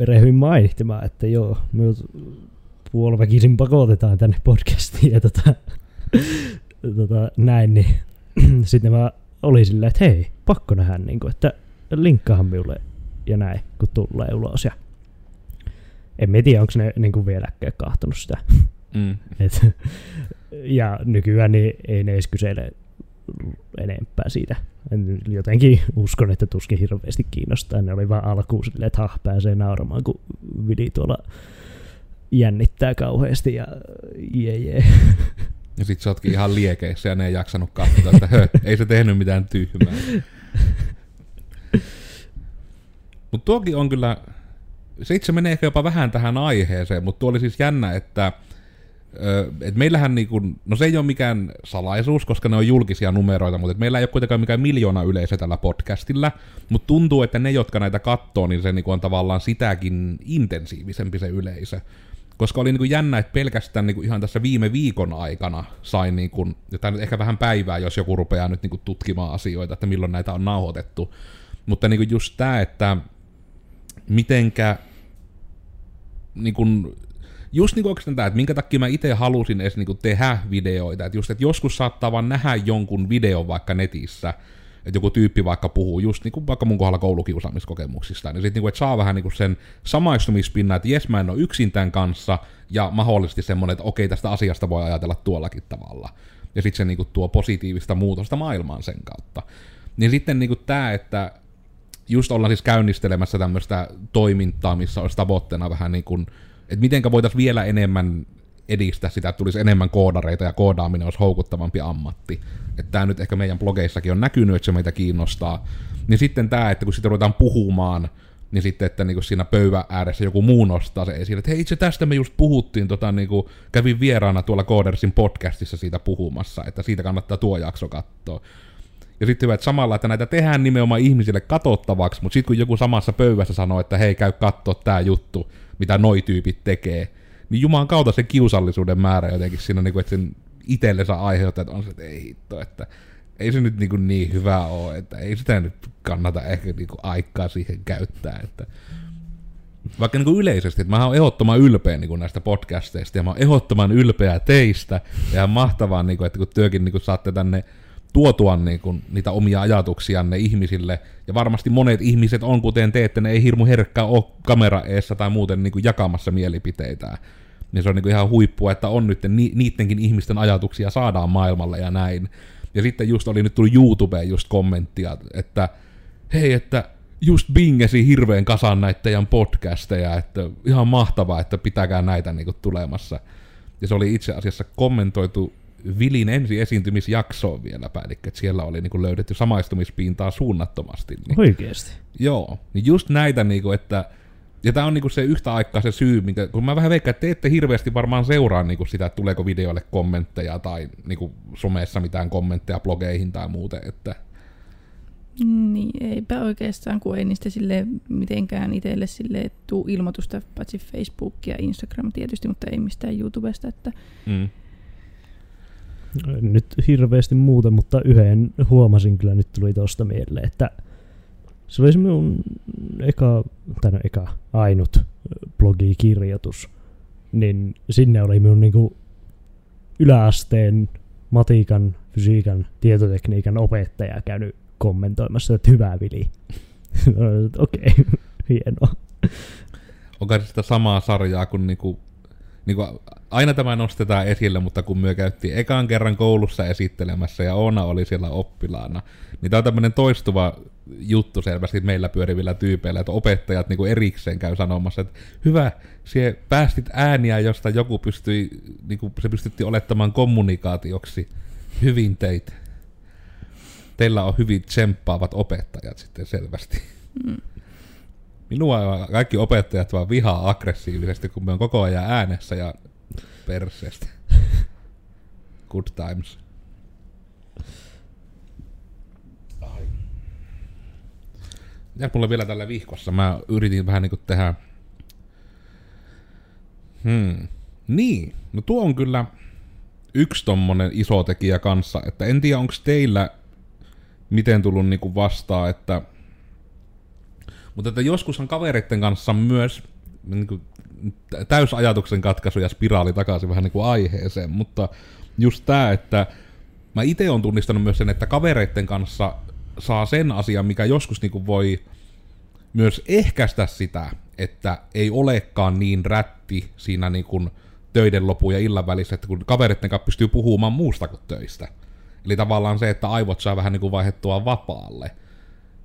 erehyin mainitsemaan, että joo, minut puoliväkisin pakotetaan tänne podcastiin ja tota, tota, näin, niin sitten mä oli silleen, että hei, pakko nähdä, niin kuin, että linkkaahan minulle ja näin, kun tulee ulos. Ja en mä tiedä, onko ne niin kuin vieläkään kahtonut sitä. Mm. Et, ja nykyään niin ei ne edes kysele enempää siitä. En jotenkin uskon, että tuskin hirveästi kiinnostaa. Ne oli vaan alkuun silleen, että ha, pääsee nauramaan, kun vidi tuolla jännittää kauheasti ja jee jee. Ja sit sä ootkin ihan liekeissä ja ne ei jaksanut katsoa, että hö, ei se tehnyt mitään tyhmää. Mutta tuokin on kyllä, se itse menee ehkä jopa vähän tähän aiheeseen, mutta tuo oli siis jännä, että et meillähän niinku, no se ei ole mikään salaisuus, koska ne on julkisia numeroita, mutta meillä ei ole kuitenkaan mikään miljoona yleisö tällä podcastilla, mutta tuntuu, että ne, jotka näitä katsoo, niin se niinku on tavallaan sitäkin intensiivisempi se yleisö. Koska oli niinku jännä, että pelkästään niinku ihan tässä viime viikon aikana sain, niinku, ja nyt ehkä vähän päivää, jos joku rupeaa nyt niinku tutkimaan asioita, että milloin näitä on nauhoitettu. Mutta niinku just tämä, että mitenkä niin kun, just niin oikeastaan tämä, että minkä takia mä itse halusin edes niin tehdä videoita, että just, että joskus saattaa vaan nähdä jonkun videon vaikka netissä, että joku tyyppi vaikka puhuu just niin kuin vaikka mun kohdalla koulukiusaamiskokemuksista, niin sitten niin kuin, saa vähän niin kuin sen samaistumispinnan, että jes mä en ole yksin tämän kanssa, ja mahdollisesti semmoinen, että okei tästä asiasta voi ajatella tuollakin tavalla. Ja sitten se niin kuin, tuo positiivista muutosta maailmaan sen kautta. Niin sitten niin kuin tämä, että just ollaan siis käynnistelemässä tämmöistä toimintaa, missä olisi tavoitteena vähän niin kuin että mitenkä voitaisiin vielä enemmän edistää sitä, että tulisi enemmän koodareita ja koodaaminen olisi houkuttavampi ammatti. Että tämä nyt ehkä meidän blogeissakin on näkynyt, että se meitä kiinnostaa. Niin sitten tämä, että kun sitä ruvetaan puhumaan, niin sitten, että niin siinä pöyvän ääressä joku muu nostaa se esille, että hei itse tästä me just puhuttiin, tota, niin kuin, kävin vieraana tuolla Codersin podcastissa siitä puhumassa, että siitä kannattaa tuo jakso katsoa. Ja sitten samalla, että näitä tehdään nimenomaan ihmisille katsottavaksi, mutta sitten kun joku samassa pöydässä sanoo, että hei, käy katsoa tämä juttu, mitä noi tyypit tekee, niin Jumalan kautta se kiusallisuuden määrä jotenkin siinä, niin kuin, että sen itsellensä aiheuttaa, että on se, että ei hitto, että ei se nyt niin, kuin niin hyvä ole, että ei sitä nyt kannata ehkä niin kuin aikaa siihen käyttää, että vaikka niin kuin yleisesti, että mä oon ehdottoman ylpeä niin kuin näistä podcasteista, ja mä oon ehdottoman ylpeä teistä, ja mahtavaa, niin kuin, että kun työkin niin kuin saatte tänne tuotua niin kuin, niitä omia ajatuksianne ihmisille, ja varmasti monet ihmiset on, kuten te, että ne ei hirmu herkkää ole kamera eessä tai muuten niin kuin jakamassa mielipiteitä. Niin se on niin kuin ihan huippua, että on nyt ni, niidenkin ihmisten ajatuksia saadaan maailmalle ja näin. Ja sitten just oli nyt tullut YouTubeen just kommenttia, että hei, että just bingesi hirveän kasan näitä teidän podcasteja, että ihan mahtavaa, että pitäkää näitä niinku tulemassa. Ja se oli itse asiassa kommentoitu Vilin ensi esiintymisjaksoon vieläpä, eli että siellä oli niinku löydetty samaistumispintaa suunnattomasti. Niin, Oikeesti. joo, niin just näitä, niinku, että ja tämä on niinku se yhtä aikaa se syy, minkä, kun mä vähän veikkaan, että te ette hirveästi varmaan seuraa niinku sitä, että tuleeko videoille kommentteja tai niinku somessa mitään kommentteja blogeihin tai muuten, että Niin, eipä oikeastaan, kun ei niistä sille mitenkään itselle sille tuu ilmoitusta, paitsi Facebook ja Instagram tietysti, mutta ei mistään YouTubesta, että mm, Nyt hirveästi muuta, mutta yhden huomasin kyllä nyt tuli tosta mieleen, että se oli se minun eka, tai no eka, ainut blogikirjoitus. Niin sinne oli minun niinku yläasteen matikan, fysiikan, tietotekniikan opettaja käynyt kommentoimassa, että hyvä Vili. Okei, hienoa. onko sitä samaa sarjaa kuin niinku, niinku, aina tämä nostetaan esille, mutta kun me käytiin ekan kerran koulussa esittelemässä ja Oona oli siellä oppilaana, niin tämä on tämmöinen toistuva juttu selvästi meillä pyörivillä tyypeillä, että opettajat niinku erikseen käy sanomassa, että hyvä, sie päästit ääniä, josta joku pystyi, niinku, se pystytti olettamaan kommunikaatioksi. Hyvin teit. Teillä on hyvin tsemppaavat opettajat sitten selvästi. mm, Minua kaikki opettajat vaan vihaa aggressiivisesti, kun me on koko ajan äänessä ja perseestä. Good times. Ai. Ja mulla vielä tällä vihkossa, mä yritin vähän niinku tehdä... Hmm. Niin, no tuo on kyllä yksi tommonen iso tekijä kanssa, että en tiedä onko teillä miten tullut niinku vastaan, että mutta että joskushan kavereiden kanssa myös niin kuin, täysajatuksen katkaisu ja spiraali takaisin vähän niin kuin aiheeseen, mutta just tämä, että mä itse on tunnistanut myös sen, että kavereiden kanssa saa sen asian, mikä joskus niin kuin voi myös ehkäistä sitä, että ei olekaan niin rätti siinä niin kuin töiden lopun ja illan välissä, että kun kavereiden kanssa pystyy puhumaan muusta kuin töistä. Eli tavallaan se, että aivot saa vähän niin kuin vaihettua vapaalle.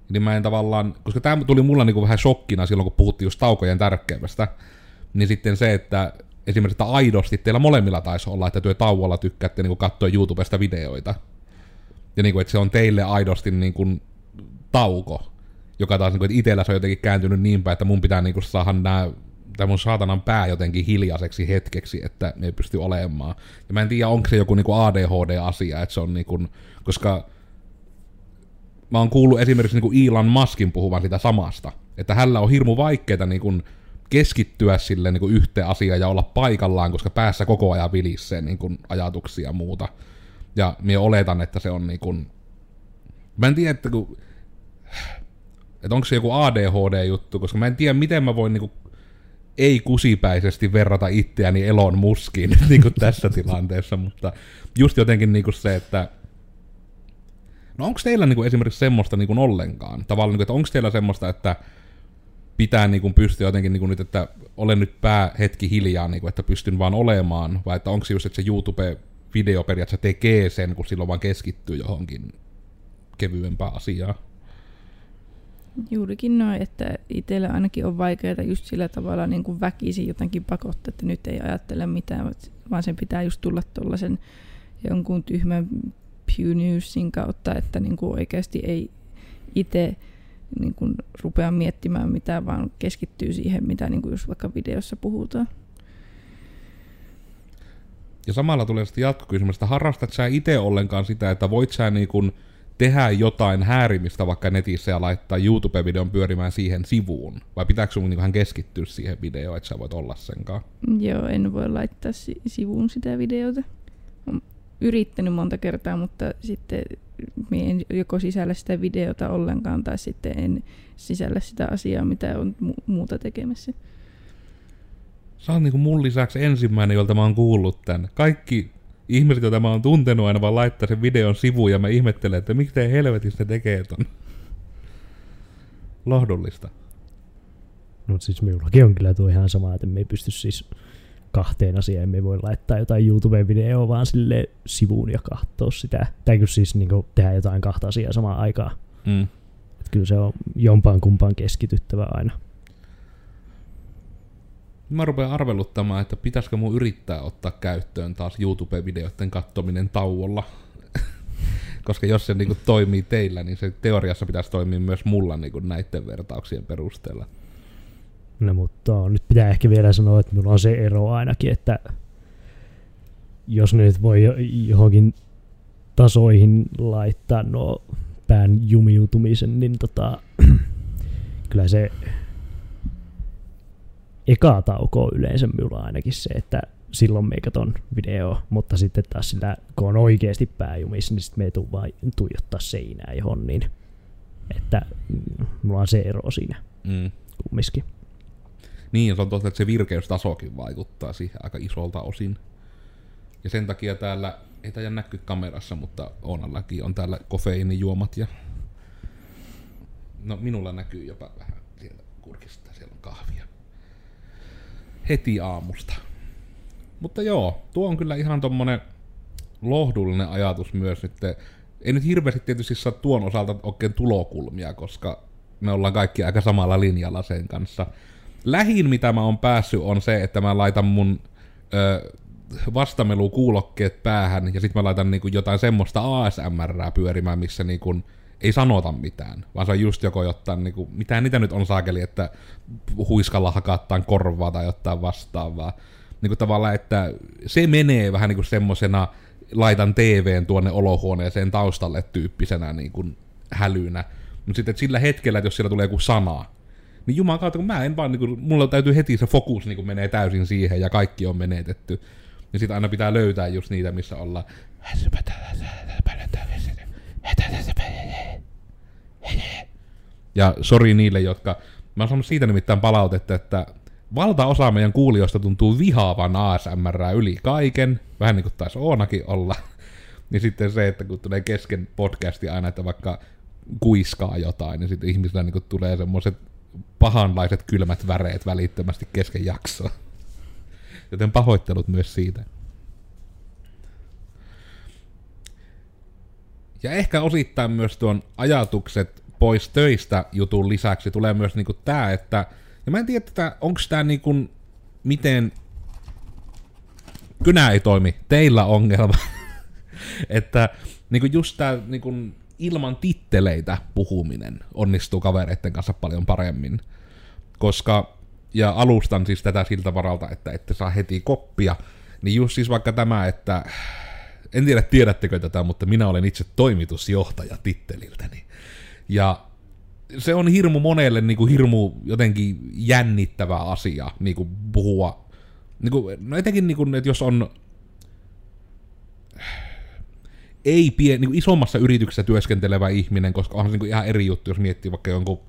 Niin mä en tavallaan, koska tämä tuli mulla niin kuin vähän shokkina silloin, kun puhuttiin just taukojen tärkeydestä, niin sitten se, että esimerkiksi että aidosti teillä molemmilla taisi olla, että työ tauolla tykkäätte niin katsoa YouTubesta videoita. Ja niin kuin, että se on teille aidosti niin kuin tauko, joka taas niin kuin, että itsellä se on jotenkin kääntynyt niin päin, että mun pitää niin kuin saada nämä tai mun saatanan pää jotenkin hiljaiseksi hetkeksi, että ne ei pysty olemaan. Ja mä en tiedä, onko se joku niinku ADHD-asia, että se on niinku, koska mä oon kuullut esimerkiksi niinku Elon Muskin puhuvan sitä samasta, että hänellä on hirmu vaikeeta niinku keskittyä sille niinku yhteen asiaan ja olla paikallaan, koska päässä koko ajan vilissee niinku ajatuksia ja muuta. Ja minä oletan, että se on niinku... Mä en tiedä, että kun... Että onko se joku ADHD-juttu, koska mä en tiedä, miten mä voin niinku ei kusipäisesti verrata itseäni Elon Muskiin niin kuin tässä tilanteessa, mutta just jotenkin niin kuin se, että no onko teillä niin kuin esimerkiksi semmoista niin kuin ollenkaan? Tavallaan, niin kuin, että onko teillä semmoista, että pitää niin kuin pystyä jotenkin niin kuin nyt, että olen nyt pää hetki hiljaa, niin kuin, että pystyn vaan olemaan, vai että onko se just, että se YouTube-video periaatteessa tekee sen, kun silloin vaan keskittyy johonkin kevyempään asiaan? Juurikin noin, että itsellä ainakin on vaikeaa just sillä tavalla niin kuin väkisin jotenkin pakottaa, että nyt ei ajattele mitään, vaan sen pitää just tulla tuollaisen jonkun tyhmän Pew Newsin kautta, että niin kuin oikeasti ei itse niin kuin rupea miettimään mitään, vaan keskittyy siihen, mitä niin kuin just vaikka videossa puhutaan. Ja samalla tulee sitten jatkokysymys, että harrastat sä itse ollenkaan sitä, että voit sä niin kuin tehdä jotain häärimistä vaikka netissä ja laittaa YouTube-videon pyörimään siihen sivuun? Vai pitääkö sun niin keskittyä siihen videoon, että sä voit olla senkaan? Joo, en voi laittaa si- sivuun sitä videota. Yrittänyt monta kertaa, mutta sitten en joko sisällä sitä videota ollenkaan tai sitten en sisällä sitä asiaa, mitä on mu- muuta tekemässä. Sä oot niinku mun lisäksi ensimmäinen, jolta mä oon kuullut tän. Kaikki ihmiset, joita mä oon tuntenut aina vaan laittaa sen videon sivuun ja mä ihmettelen, että miksi helvetistä tekee ton. Lohdullista. No siis minullakin on kyllä tuo ihan sama, että me ei pysty siis kahteen asiaan. Me voi laittaa jotain YouTube-videoa vaan sille sivuun ja katsoa sitä. Tai kyllä siis niin tehdä jotain kahta asiaa samaan aikaan. Mm. Et kyllä se on jompaan kumpaan keskityttävä aina. Mä rupean arveluttamaan, että pitäisikö mun yrittää ottaa käyttöön taas YouTube-videoiden kattominen tauolla. Koska jos se niinku toimii teillä, niin se teoriassa pitäisi toimia myös mulla niinku näiden vertauksien perusteella. No mutta nyt pitää ehkä vielä sanoa, että minulla on se ero ainakin, että jos nyt voi johonkin tasoihin laittaa no pään jumiutumisen, niin tota, kyllä se eka tauko on yleensä minulla ainakin se, että silloin me katon video, mutta sitten taas sillä, kun on oikeasti pääjumis, niin sitten me ei tule vain tuijottaa seinää johon, niin että mm, mulla on se ero siinä mm. kumminkin. Niin, se on totta, että se virkeystasokin vaikuttaa siihen aika isolta osin. Ja sen takia täällä, ei taida näkyä kamerassa, mutta Oonallakin on täällä kofeiinijuomat ja... No minulla näkyy jopa vähän sieltä kurkista, siellä on kahvia. Heti aamusta. Mutta joo, tuo on kyllä ihan tommonen lohdullinen ajatus myös nyt. Ei nyt hirveästi tietysti saa tuon osalta oikein tulokulmia, koska me ollaan kaikki aika samalla linjalla sen kanssa lähin mitä mä oon päässyt on se, että mä laitan mun ö, vastamelukuulokkeet päähän ja sitten mä laitan niinku jotain semmoista ASMR pyörimään, missä niinku ei sanota mitään, vaan se on just joko jotain, niinku, mitä niitä nyt on saakeli, että huiskalla hakattaan korvaa tai jotain vastaavaa. Niinku tavallaan, että se menee vähän niinku semmosena laitan TVn tuonne olohuoneeseen taustalle tyyppisenä niinku hälynä. Mutta sitten sillä hetkellä, että jos siellä tulee joku sana, niin juman kautta, kun mä en vaan, niin kuin, mulla täytyy heti se fokus niin kuin menee täysin siihen ja kaikki on menetetty. Ja sitten aina pitää löytää just niitä, missä ollaan. Ja sori niille, jotka... Mä oon siitä nimittäin palautetta, että valtaosa meidän kuulijoista tuntuu vihaavan ASMR yli kaiken, vähän niin kuin taisi Oonakin olla. Niin sitten se, että kun tulee kesken podcasti aina, että vaikka kuiskaa jotain, niin sitten ihmisillä niin tulee semmoiset pahanlaiset kylmät väreet välittömästi kesken jaksoa. Joten pahoittelut myös siitä. Ja ehkä osittain myös tuon ajatukset pois töistä jutun lisäksi tulee myös niinku tää, että... Ja mä en tiedä, että onko tää niinku miten... Kynä ei toimi, teillä ongelma. että niinku just tää niinku ilman titteleitä puhuminen onnistuu kavereiden kanssa paljon paremmin. Koska, ja alustan siis tätä siltä varalta, että ette saa heti koppia, niin just siis vaikka tämä, että en tiedä tiedättekö tätä, mutta minä olen itse toimitusjohtaja titteliltäni. Ja se on hirmu monelle niin kuin hirmu jotenkin jännittävä asia niin kuin puhua. Niin kuin, no etenkin, niin kuin, että jos on ei pien, niin isommassa yrityksessä työskentelevä ihminen, koska onhan se niin ihan eri juttu, jos miettii vaikka jonkun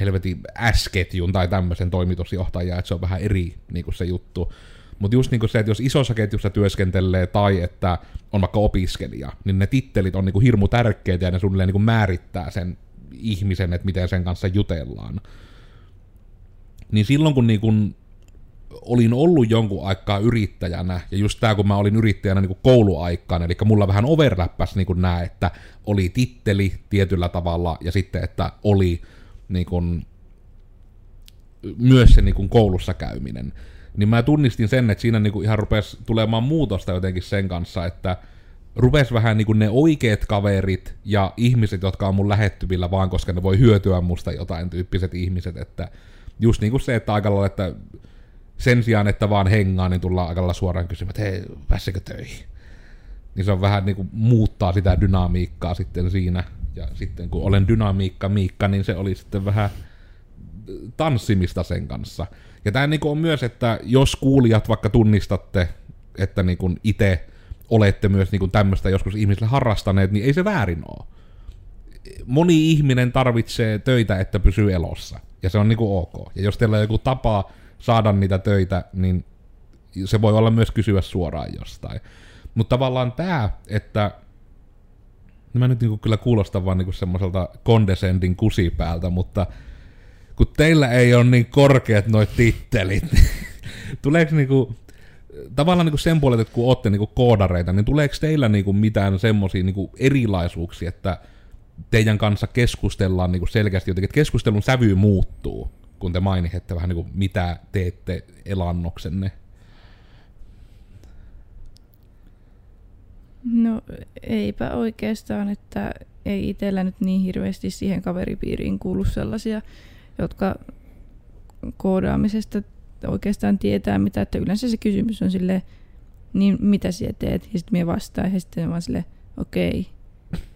helvetin S-ketjun tai tämmöisen toimitusjohtajaa, että se on vähän eri niin kuin se juttu. Mutta just niin se, että jos isossa ketjussa työskentelee tai että on vaikka opiskelija, niin ne tittelit on niin kuin hirmu tärkeitä ja ne suunnilleen kuin määrittää sen ihmisen, että miten sen kanssa jutellaan. Niin silloin kun niin kuin olin ollut jonkun aikaa yrittäjänä, ja just tämä kun mä olin yrittäjänä niin kouluaikaan, eli mulla vähän overläppäs niin nämä, että oli titteli tietyllä tavalla, ja sitten, että oli niin kun, myös se niin kun koulussa käyminen. Niin mä tunnistin sen, että siinä niin kun ihan rupesi tulemaan muutosta jotenkin sen kanssa, että rupes vähän niin kuin ne oikeat kaverit ja ihmiset, jotka on mun lähettyvillä vaan, koska ne voi hyötyä musta jotain tyyppiset ihmiset, että just niin kuin se, että aika lailla, että sen sijaan, että vaan hengaa, niin tullaan aika lailla suoraan kysymään, että hei, pääsekö töihin? Niin se on vähän niin kuin muuttaa sitä dynamiikkaa sitten siinä. Ja sitten kun olen dynamiikka Miikka, niin se oli sitten vähän tanssimista sen kanssa. Ja tämä niin on myös, että jos kuulijat vaikka tunnistatte, että niin itse olette myös niin tämmöistä joskus ihmisille harrastaneet, niin ei se väärin ole. Moni ihminen tarvitsee töitä, että pysyy elossa. Ja se on niin ok. Ja jos teillä on joku tapa saada niitä töitä, niin se voi olla myös kysyä suoraan jostain. Mutta tavallaan tämä, että no mä nyt niinku kyllä kuulostan vaan niinku semmoiselta condescending kusipäältä, mutta kun teillä ei ole niin korkeat noit tittelit, tuleeko niinku, tavallaan niinku sen puolelta, että kun ootte niinku koodareita, niin tuleeko teillä niinku mitään semmoisia niinku erilaisuuksia, että teidän kanssa keskustellaan niinku selkeästi jotenkin, että keskustelun sävy muuttuu, kun te mainitte vähän niinku mitä teette elannoksenne? No eipä oikeastaan, että ei itsellä nyt niin hirveästi siihen kaveripiiriin kuulu sellaisia, jotka koodaamisesta oikeastaan tietää mitä, että yleensä se kysymys on sille niin mitä sinä teet, ja sitten minä vastaan, ja sitten vaan sille okei,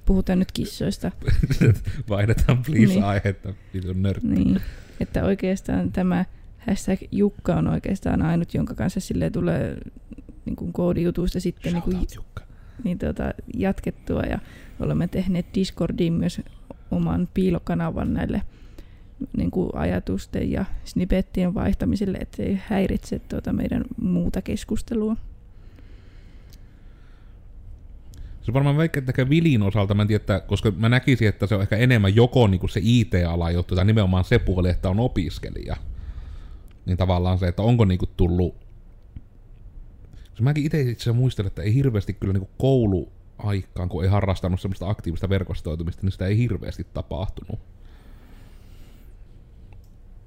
puhutaan nyt kissoista. Vaihdetaan please niin. aihetta, vitun nörtti. Niin, että oikeastaan tämä hashtag Jukka on oikeastaan ainut, jonka kanssa sille tulee niin kuin koodijutuista sitten niin kuin, Jukka. Niin, tuota, jatkettua, ja olemme tehneet Discordiin myös oman piilokanavan näille niin kuin ajatusten ja snippettien vaihtamiselle, ettei häiritse tuota meidän muuta keskustelua. Se varmaan vaikka että Vilin osalta, mä en tiedä, koska mä näkisin, että se on ehkä enemmän joko niin kuin se IT-ala juttu, tai nimenomaan se puoli, että on opiskelija. Niin tavallaan se, että onko niin kuin tullut... Se mäkin itse itse muistelen, että ei hirveästi kyllä niin kuin kouluaikaan, kun ei harrastanut semmoista aktiivista verkostoitumista, niin sitä ei hirveästi tapahtunut.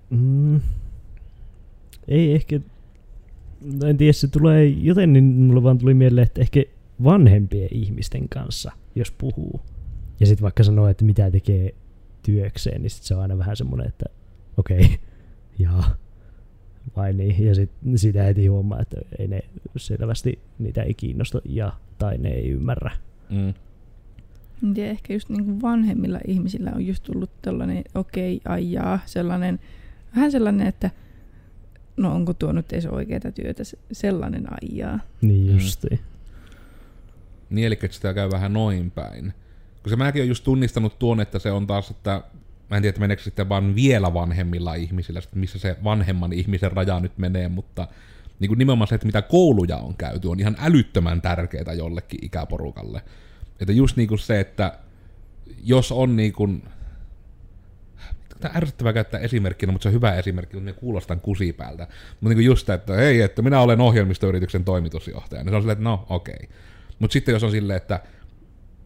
Mm, ei ehkä, en tiedä, se tulee joten, niin mulle vaan tuli mieleen, että ehkä vanhempien ihmisten kanssa, jos puhuu. Ja sitten vaikka sanoo, että mitä tekee työkseen, niin sit se on aina vähän semmoinen, että okei, okay, jaa, vai niin. Ja sitten sitä heti huomaa, että ei ne selvästi niitä ei kiinnosta ja tai ne ei ymmärrä. Mm. Ja ehkä just niin kuin vanhemmilla ihmisillä on just tullut tällainen okei, okay, aijaa, sellainen vähän sellainen, että no onko tuo nyt edes oikeaa työtä, sellainen aijaa. Niin mm. justi. Mm. Niin, eli sitä käy vähän noin päin. Koska mäkin olen just tunnistanut tuon, että se on taas, että mä en tiedä, että meneekö sitten vaan vielä vanhemmilla ihmisillä, missä se vanhemman ihmisen raja nyt menee, mutta niin kuin nimenomaan se, että mitä kouluja on käyty, on ihan älyttömän tärkeää jollekin ikäporukalle. Että just niin kuin se, että jos on niin kuin, Tämä ärsyttävää käyttää esimerkkinä, mutta se on hyvä esimerkki, kun me kuulostan kusipäältä. Mutta niin just, että hei, että minä olen ohjelmistoyrityksen toimitusjohtaja, niin se on silleen, että no okei. Okay. Mutta sitten jos on silleen, että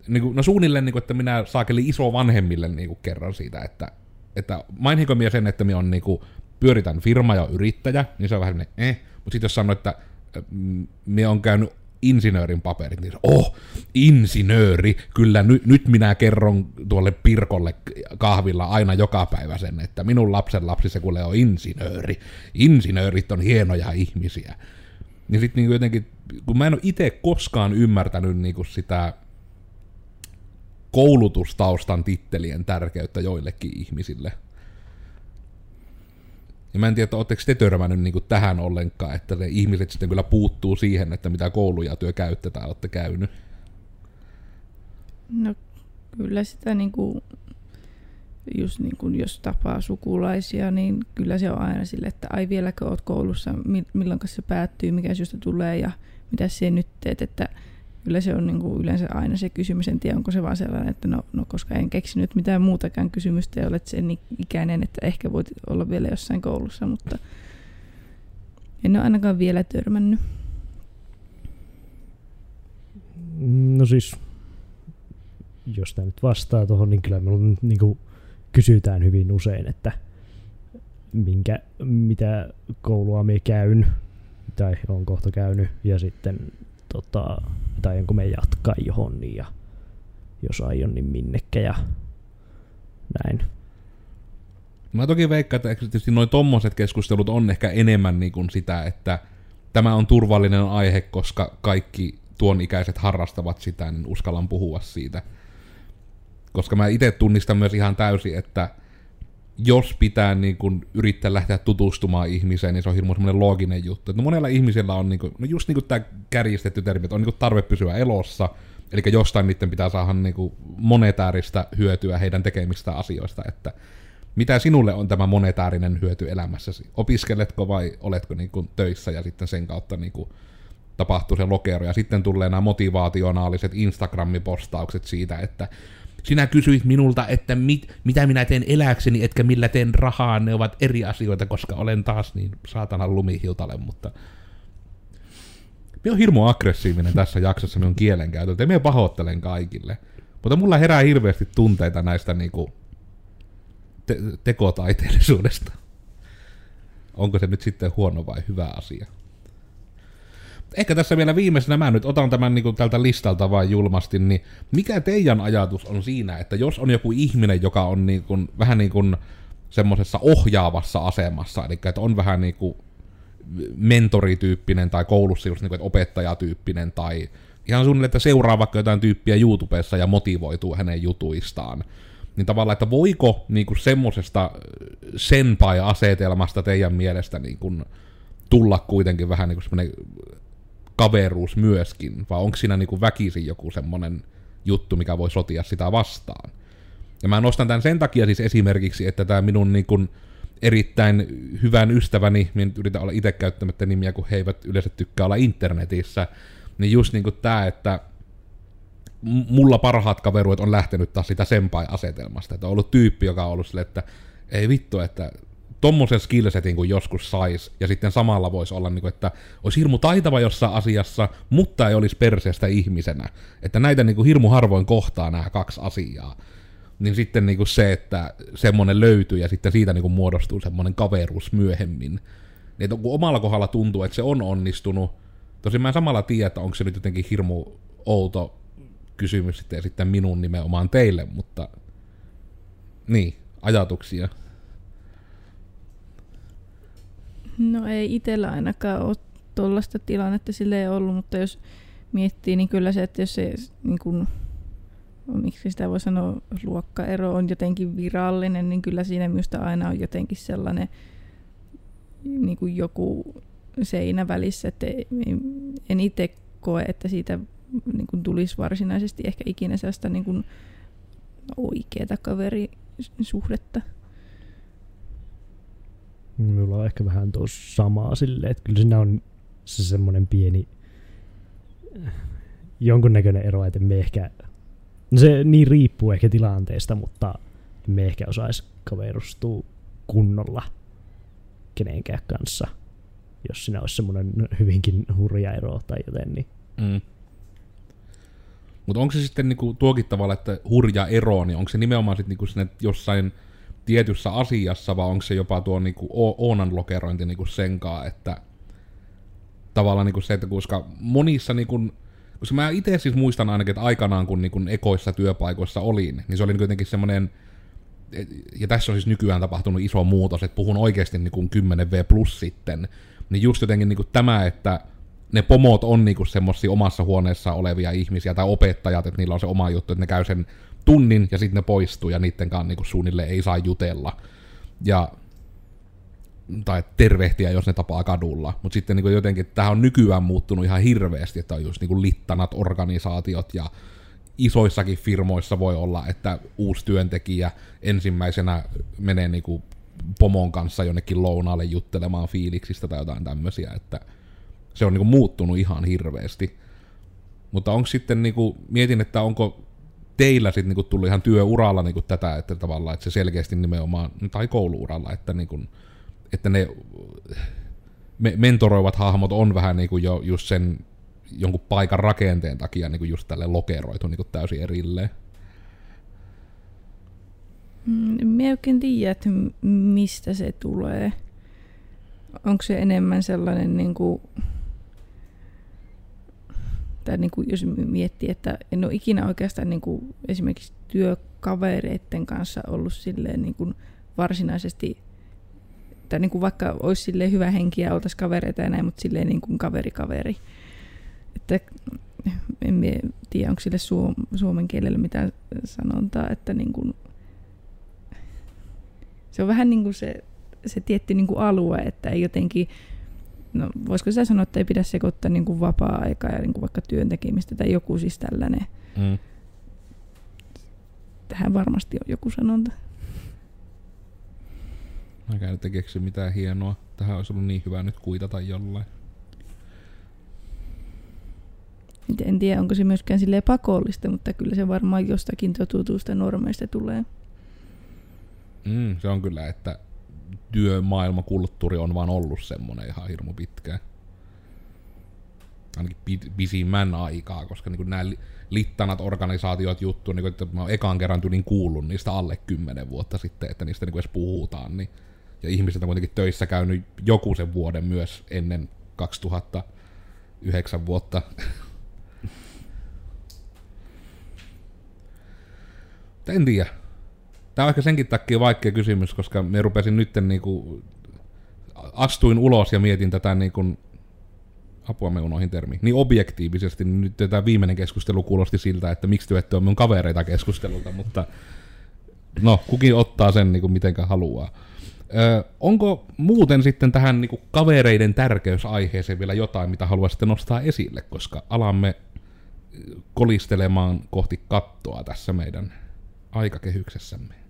niin kuin, no suunnilleen, niin kuin, että minä saakeli iso vanhemmille niin kuin, kerran siitä, että, että maininko minä sen, että minä on niin kuin, pyöritän firma ja yrittäjä, niin se on vähän eh. Mutta sitten jos sanoo, että minä on käynyt insinöörin paperit, niin oh, insinööri, kyllä ny, nyt minä kerron tuolle Pirkolle kahvilla aina joka päivä sen, että minun lapsen lapsi se kuule on insinööri. Insinöörit on hienoja ihmisiä. Niin sitten niin jotenkin, kun mä en ole itse koskaan ymmärtänyt niin kuin sitä koulutustaustan tittelien tärkeyttä joillekin ihmisille – ja mä en tiedä, että oletteko te törmännyt niin tähän ollenkaan, että ne ihmiset sitten kyllä puuttuu siihen, että mitä kouluja työ käytte tai olette käynyt. No kyllä sitä niin kuin, just niin kuin jos tapaa sukulaisia, niin kyllä se on aina sille, että ai vieläkö oot koulussa, milloin se päättyy, mikä syystä tulee ja mitä se nyt teet, että kyllä se on niin kuin yleensä aina se kysymys. En tiedä, onko se vaan sellainen, että no, no koska en keksinyt mitään muutakaan kysymystä ja olet sen ikäinen, että ehkä voit olla vielä jossain koulussa, mutta en ole ainakaan vielä törmännyt. No siis, jos tämä nyt vastaa tuohon, niin kyllä minulla on niin kuin kysytään hyvin usein, että minkä, mitä koulua me käyn tai on kohta käynyt ja sitten tota, tai onko me jatkaa johon niin ja jos aion niin minnekä ja näin. Mä toki veikkaan, että tietysti noin tommoset keskustelut on ehkä enemmän niin kuin sitä, että tämä on turvallinen aihe, koska kaikki tuon ikäiset harrastavat sitä, niin uskallan puhua siitä. Koska mä itse tunnistan myös ihan täysin, että jos pitää niin kun yrittää lähteä tutustumaan ihmiseen, niin se on hirveän semmoinen looginen juttu. Että no monella ihmisellä on, niin kun, no just niin kuin tämä kärjistetty termi, että on niin tarve pysyä elossa, eli jostain niiden pitää saada niin kuin monetääristä hyötyä heidän tekemistä asioista, että mitä sinulle on tämä monetäärinen hyöty elämässäsi? Opiskeletko vai oletko niin kuin töissä ja sitten sen kautta niin kuin tapahtuu se lokero ja sitten tulee nämä motivaationaaliset Instagram-postaukset siitä, että sinä kysyit minulta, että mit, mitä minä teen eläkseni, etkä millä teen rahaa, ne ovat eri asioita, koska olen taas niin saatana lumihiutale, mutta minä on hirmu aggressiivinen tässä jaksossa minun kielenkäytöltä, ja minä pahoittelen kaikille. Mutta mulla herää hirveästi tunteita näistä niinku te- tekotaiteellisuudesta. Onko se nyt sitten huono vai hyvä asia? Ehkä tässä vielä viimeisenä, mä nyt otan tämän niin kuin tältä listalta vain julmasti, niin mikä teidän ajatus on siinä, että jos on joku ihminen, joka on niin kuin, vähän niin kuin semmoisessa ohjaavassa asemassa, eli että on vähän niin kuin mentorityyppinen tai koulussa just niin kuin, että opettajatyyppinen tai ihan suunnilleen, että seuraa vaikka jotain tyyppiä YouTubessa ja motivoituu hänen jutuistaan, niin tavallaan, että voiko niin kuin semmoisesta senpai-asetelmasta teidän mielestä niin kuin tulla kuitenkin vähän niin kuin semmoinen kaveruus myöskin, vai onko siinä niin kuin väkisin joku semmoinen juttu, mikä voi sotia sitä vastaan. Ja mä nostan tämän sen takia siis esimerkiksi, että tämä minun niin kuin erittäin hyvän ystäväni, minä yritän olla itse käyttämättä nimiä, kun he eivät yleensä tykkää olla internetissä, niin just niin kuin tämä, että mulla parhaat kaveruet on lähtenyt taas sitä senpai-asetelmasta, että on ollut tyyppi, joka on ollut sille, että ei vittu, että tommosen skillsetin kuin joskus sais, ja sitten samalla voisi olla, niin kuin, että olisi hirmu taitava jossain asiassa, mutta ei olisi perseestä ihmisenä. Että näitä niin kuin, hirmu harvoin kohtaa nämä kaksi asiaa. Niin sitten niin kuin se, että semmoinen löytyy ja sitten siitä niin kuin, muodostuu semmoinen kaveruus myöhemmin. Niin, kun omalla kohdalla tuntuu, että se on onnistunut, tosin mä en samalla tiedä, että onko se nyt jotenkin hirmu outo kysymys sitten, sitten minun nimenomaan teille, mutta niin, ajatuksia. No ei itsellä ainakaan ole tuollaista tilannetta sille ei ollut, mutta jos miettii, niin kyllä se, että jos se niin kun, miksi sitä voi sanoa, luokkaero on jotenkin virallinen, niin kyllä siinä minusta aina on jotenkin sellainen niin kuin joku seinä välissä, että en itse koe, että siitä niin kuin tulisi varsinaisesti ehkä ikinä sellaista niin kuin oikeaa kaverisuhdetta. Minulla on ehkä vähän tuossa samaa silleen, että kyllä siinä on se semmoinen pieni jonkunnäköinen ero, että me ehkä, no se niin riippuu ehkä tilanteesta, mutta me ehkä osaisi kaverustua kunnolla kenenkään kanssa, jos siinä olisi semmoinen hyvinkin hurja ero tai joten. Niin. Mm. Mutta onko se sitten niinku tuokin tavalla, että hurja ero, niin onko se nimenomaan sitten niinku jossain tietyssä asiassa, vai onko se jopa tuo niinku Oonan lokerointi niinku senkaa, että tavallaan niinku se, että koska monissa niinku, koska mä itse siis muistan ainakin, että aikanaan kun niinku ekoissa työpaikoissa olin, niin se oli niinku semmoinen, ja tässä on siis nykyään tapahtunut iso muutos, että puhun oikeasti niinku 10V plus sitten, niin just jotenkin niinku tämä, että ne pomot on niinku semmosia omassa huoneessa olevia ihmisiä tai opettajat, että niillä on se oma juttu, että ne käy sen tunnin ja sitten ne poistuu ja niiden kanssa niinku suunnilleen ei saa jutella. Ja tai tervehtiä, jos ne tapaa kadulla. Mutta sitten niinku jotenkin, tähän on nykyään muuttunut ihan hirveästi, että on just niinku littanat organisaatiot ja isoissakin firmoissa voi olla, että uusi työntekijä ensimmäisenä menee niinku pomon kanssa jonnekin lounaalle juttelemaan fiiliksistä tai jotain tämmöisiä, että se on niinku muuttunut ihan hirveästi. Mutta onko sitten, niinku, mietin, että onko teillä sitten niinku tullut ihan työuralla niinku tätä, että tavallaan, että se selkeästi nimenomaan, tai kouluuralla, että, niinku, että ne me, mentoroivat hahmot on vähän niinku jo just sen jonkun paikan rakenteen takia niinku just tälle lokeroitu niinku täysin erilleen. Mm, Mä en oikein tiedä, että mistä se tulee. Onko se enemmän sellainen, niin kuin, tai niin kuin, jos miettii, että en ole ikinä oikeastaan niin kuin, esimerkiksi työkavereiden kanssa ollut silleen niin kuin, varsinaisesti, tai niin kuin vaikka olisi silleen hyvä henki ja oltaisiin kavereita ja näin, mutta silleen niin kuin kaveri kaveri. Että en tiedä, onko sille suom- suomen kielellä mitään sanontaa, että niin kuin, se on vähän niin kuin se, se tietty niin kuin alue, että ei jotenkin, no voisiko sitä sanoa, että ei pidä sekoittaa niin kuin vapaa-aikaa ja niin kuin vaikka työn tekemistä tai joku siis tällainen. Mm. Tähän varmasti on joku sanonta. Mä en nyt keksi mitään hienoa. Tähän olisi ollut niin hyvä nyt kuitata jollain. En tiedä, onko se myöskään silleen pakollista, mutta kyllä se varmaan jostakin totutusta normeista tulee. Mm, se on kyllä, että työmaailmakulttuuri on vaan ollut semmonen ihan hirmu pitkään. Ainakin pisimmän aikaa, koska niin nämä littanat organisaatiot juttu, niin että mä oon ekan kerran tylin kuullut niistä alle 10 vuotta sitten, että niistä niin edes puhutaan. Niin, ja ihmiset on kuitenkin töissä käynyt joku sen vuoden myös ennen 2009 vuotta. En tiedä. Tämä on ehkä senkin takia vaikea kysymys, koska me rupesin nytten niinku, astuin ulos ja mietin tätä niinku, apua me unohin termi, niin objektiivisesti, niin nyt tämä viimeinen keskustelu kuulosti siltä, että miksi te ette ole minun kavereita keskustelulta, mutta no, kukin ottaa sen niinku, mitenkä haluaa. Ö, onko muuten sitten tähän niinku, kavereiden tärkeysaiheeseen vielä jotain, mitä haluaisitte nostaa esille, koska alamme kolistelemaan kohti kattoa tässä meidän aikakehyksessämme?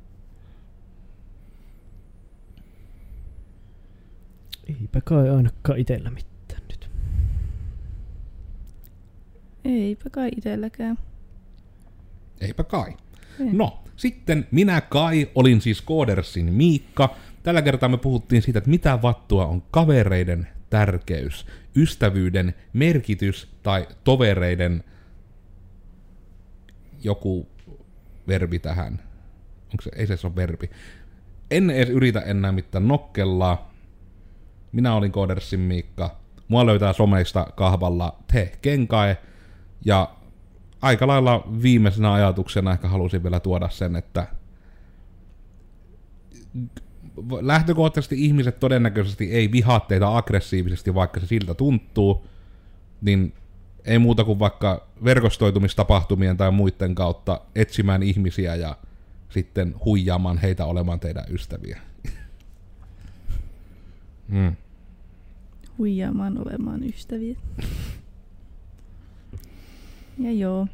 Eipä kai ainakaan itellä mitään nyt. Eipä kai itselläkään. Eipä kai. Ei. No, sitten minä Kai olin siis Koodersin Miikka. Tällä kertaa me puhuttiin siitä, että mitä vattua on kavereiden tärkeys, ystävyyden merkitys tai tovereiden joku verbi tähän. Onko se, ei se se ole verbi. En edes yritä enää mitään nokkellaa. Minä olin Koodersin Miikka. Mua löytää someista kahvalla te kenkae. Ja aika lailla viimeisenä ajatuksena ehkä halusin vielä tuoda sen, että lähtökohtaisesti ihmiset todennäköisesti ei vihaa teitä aggressiivisesti, vaikka se siltä tuntuu, niin ei muuta kuin vaikka verkostoitumistapahtumien tai muiden kautta etsimään ihmisiä ja sitten huijaamaan heitä olemaan teidän ystäviä. Mm. Huijaamaan olemaan ystäviä. Ja joo.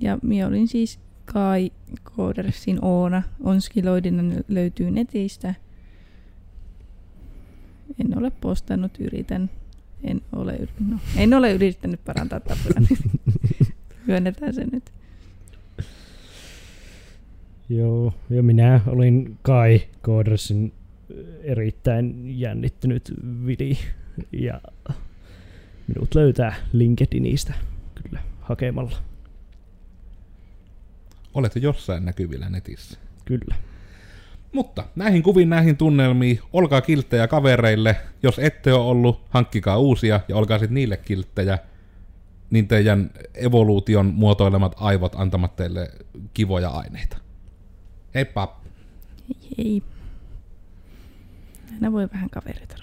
Ja minä olin siis Kai Koodersin Oona. Onskiloidina löytyy netistä. En ole postannut, yritän. En ole, yri- no, en ole yrittänyt parantaa tapoja, myönnetään se nyt. Joo, ja minä olin Kai Koodersin erittäin jännittynyt vili. Ja minut löytää LinkedInistä kyllä hakemalla. Olette jossain näkyvillä netissä. Kyllä. Mutta näihin kuviin, näihin tunnelmiin, olkaa kilttejä kavereille. Jos ette ole ollut, hankkikaa uusia ja olkaa sitten niille kilttejä. Niin teidän evoluution muotoilemat aivot antamat teille kivoja aineita. Heippa! Hei hei. Aina voi vähän roustata.